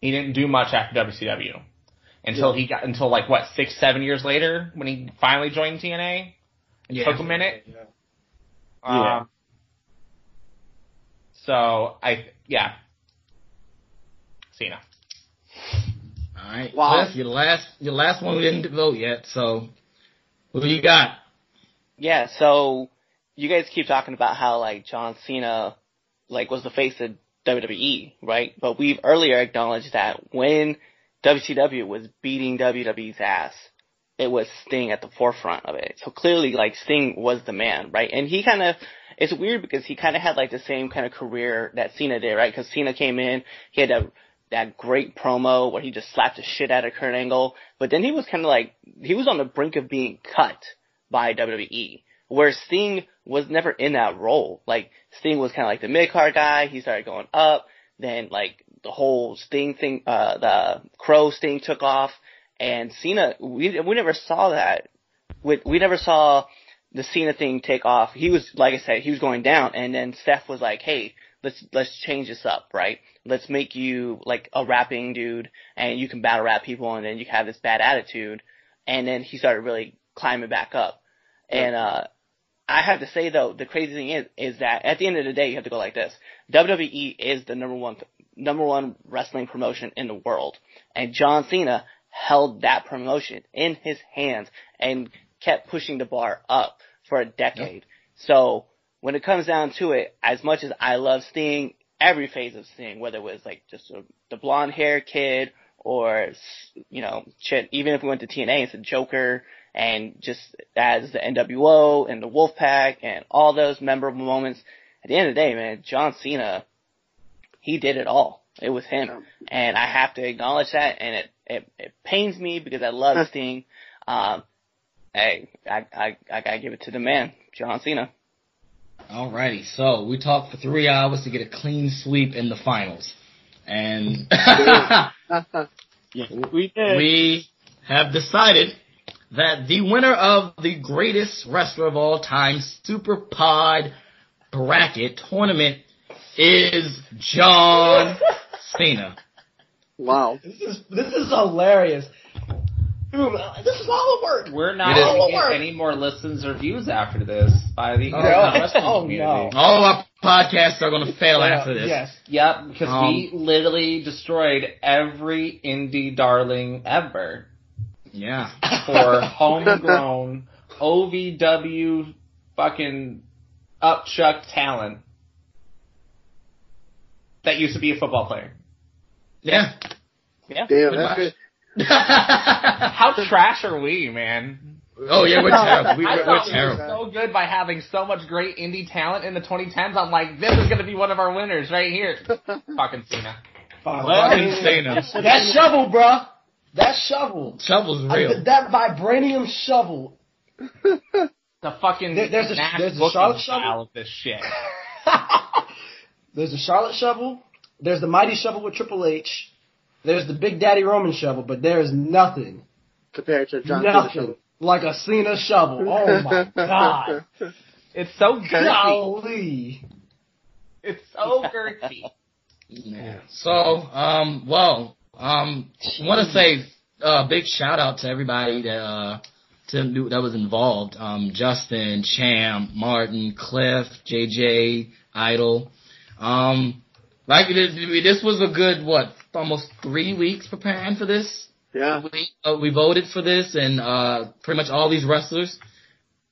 He didn't do much after WCW until he got until like what six seven years later when he finally joined TNA. It Yeah. took a minute. Yeah. Um, so I yeah, Cena. All right. Wow. Cliff, your last, your last one we didn't vote yet. So, who you got? Yeah, so you guys keep talking about how like John Cena like was the face of WWE, right? But we've earlier acknowledged that when WCW was beating WWE's ass, it was Sting at the forefront of it. So clearly like Sting was the man, right? And he kind of it's weird because he kind of had like the same kind of career that Cena did, right? Because Cena came in, he had a that great promo where he just slapped the shit out of Kurt Angle, but then he was kind of like he was on the brink of being cut by WWE. Where Sting was never in that role. Like Sting was kind of like the mid card guy. He started going up. Then like the whole Sting thing, uh, the Crow Sting took off, and Cena. We we never saw that. We we never saw the Cena thing take off. He was like I said, he was going down, and then Steph was like, "Hey, let's let's change this up, right? Let's make you like a rapping dude, and you can battle rap people, and then you have this bad attitude." And then he started really climbing back up. And uh I have to say though, the crazy thing is is that at the end of the day you have to go like this. WWE is the number one number one wrestling promotion in the world. And John Cena held that promotion in his hands and kept pushing the bar up for a decade. So when it comes down to it, as much as I love Sting, every phase of Sting, whether it was like just a, the blonde hair kid or you know, shit. Even if we went to TNA, it's a Joker, and just as the NWO and the Wolfpack and all those memorable moments. At the end of the day, man, John Cena, he did it all. It was him, and I have to acknowledge that, and it it, it pains me because I love Sting. Um, hey, I, I I gotta give it to the man, John Cena. Alrighty, so we talked for three hours to get a clean sweep in the finals. And Yeah, we did. we have decided that the winner of the greatest wrestler of all time Super Pod bracket tournament is John Cena. Wow. This is this is hilarious. Dude, this is all a work. We're not It is. going to get any more listens or views after this by the Oh, no. wrestling Oh, community. no. All of our podcasts are going to fail after this. Yes. Yep, because we Um, literally destroyed every indie darling ever Yeah. for homegrown OVW fucking upchuck talent that used to be a football player. Yeah. Yeah. Damn, that's good. How trash are we, man? oh yeah, we're terrible. We, we're, thought we're we were terrible. so good by having so much great indie talent in the 2010s. I'm like, this is going to be one of our winners right here. Fucking Cena. Fucking Cena. That shovel, bruh. That shovel. Shovel's I- real. that vibranium shovel. The fucking There- there's a- there's a Charlotte shovel? of this shit. There's the Charlotte shovel. There's the mighty shovel with Triple H. There's the Big Daddy Roman shovel, but there is nothing, Compared to John nothing like a Cena shovel. Oh my god. It's so girthy. Golly. It's so girthy. Yeah. So, um, well, um, want to say a uh, big shout out to everybody that uh, to, that was involved. Um, Justin, Champ, Martin, Cliff, JJ, Idol. Um, like this, this was a good what, almost three weeks preparing for this. Yeah. We uh, we voted for this, and uh, pretty much all these wrestlers.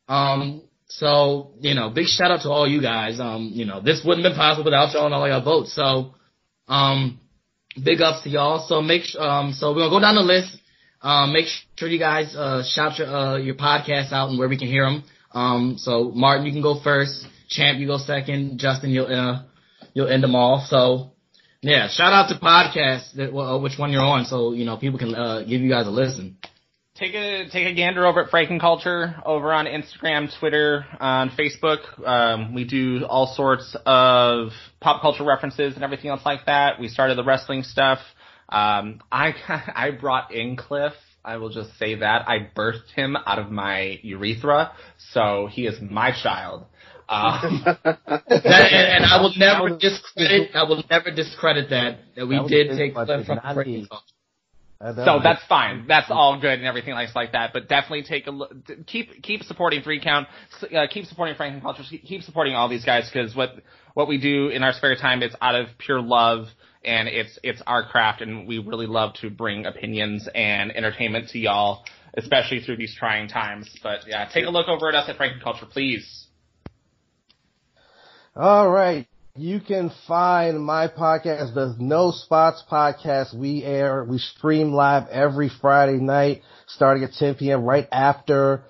Um, so you know, big shout out to all you guys. Um, you know, this wouldn't have been possible without y'all and all your votes. So, um, big ups to y'all. So make um, so we're gonna go down the list. Um, make sure you guys uh shout your uh your podcasts out and where we can hear them. Um, so Martin, you can go first. Champ, you go second. Justin, you'll uh, you'll end them all. So. Yeah, shout out to podcasts that well, which one you're on, so you know people can uh, give you guys a listen. Take a take a gander over at Franken Culture over on Instagram, Twitter, on Facebook. Um, we do all sorts of pop culture references and everything else like that. We started the wrestling stuff. Um, I I brought in Cliff. I will just say that I birthed him out of my urethra, so he is my child. Um, That, and, and I will never discredit. I will never discredit that that we That did take budget, Cliff from not Breaking me. Culture. So that's fine. That's all good and everything like like that. But definitely take a look. Keep keep supporting Three Count. Uh, keep supporting Franklin Culture. Keep supporting all these guys because what what we do in our spare time is out of pure love and it's it's our craft and we really love to bring opinions and entertainment to y'all, especially through these trying times. But yeah, take a look over at us at Franklin Culture, please. All right. You can find my podcast, the No Spots podcast. We air, we stream live every Friday night, starting at 10 p.m. right after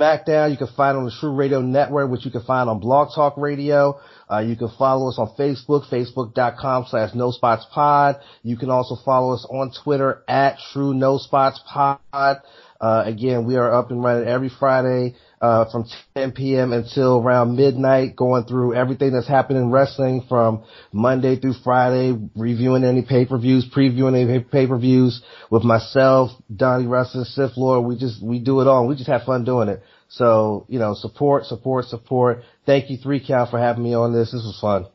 SmackDown. You can find on the True Radio Network, which you can find on Blog Talk Radio. Uh, you can follow us on Facebook, facebook.com slash No Spots Pod. You can also follow us on Twitter at True No Spots Pod. Uh, again, we are up and running every Friday, uh, from 10 p.m. until around midnight, going through everything that's happening in wrestling from Monday through Friday, reviewing any pay-per-views, previewing any pay-per-views with myself, Donnie Wrestling, Sith Lord. We just, we do it all. We just have fun doing it. So, you know, support, support, support. Thank you, Three Count, for having me on this. This was fun.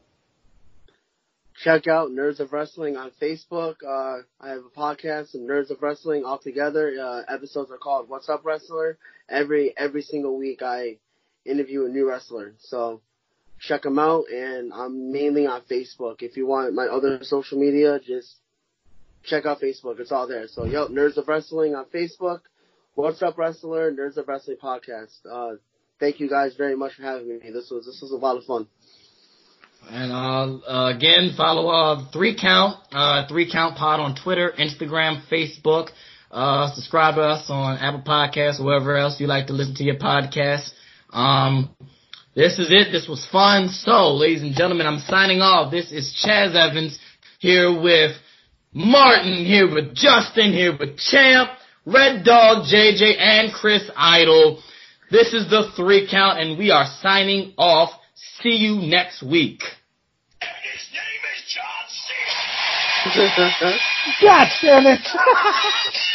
Check out Nerds of Wrestling on Facebook. Uh, I have a podcast, Nerds of Wrestling all together. Uh, episodes are called What's Up Wrestler. Every every single week, I interview a new wrestler. So check them out, and I'm mainly on Facebook. If you want my other social media, just check out Facebook. It's all there. So, yo, Nerds of Wrestling on Facebook. What's Up Wrestler, Nerds of Wrestling podcast. Uh, thank you guys very much for having me. This was this was a lot of fun. And uh, again, follow uh, Three Count, uh, Three Count Pod on Twitter, Instagram, Facebook. Uh, subscribe to us on Apple Podcasts, or wherever else you like to listen to your podcast. Um, this is it. This was fun. So, ladies and gentlemen, I'm signing off. This is Chaz Evans here with Martin, here with Justin, here with Champ, Red Dog, JJ, and Chris Idol. This is the three count, and we are signing off. See you next week. God damn it!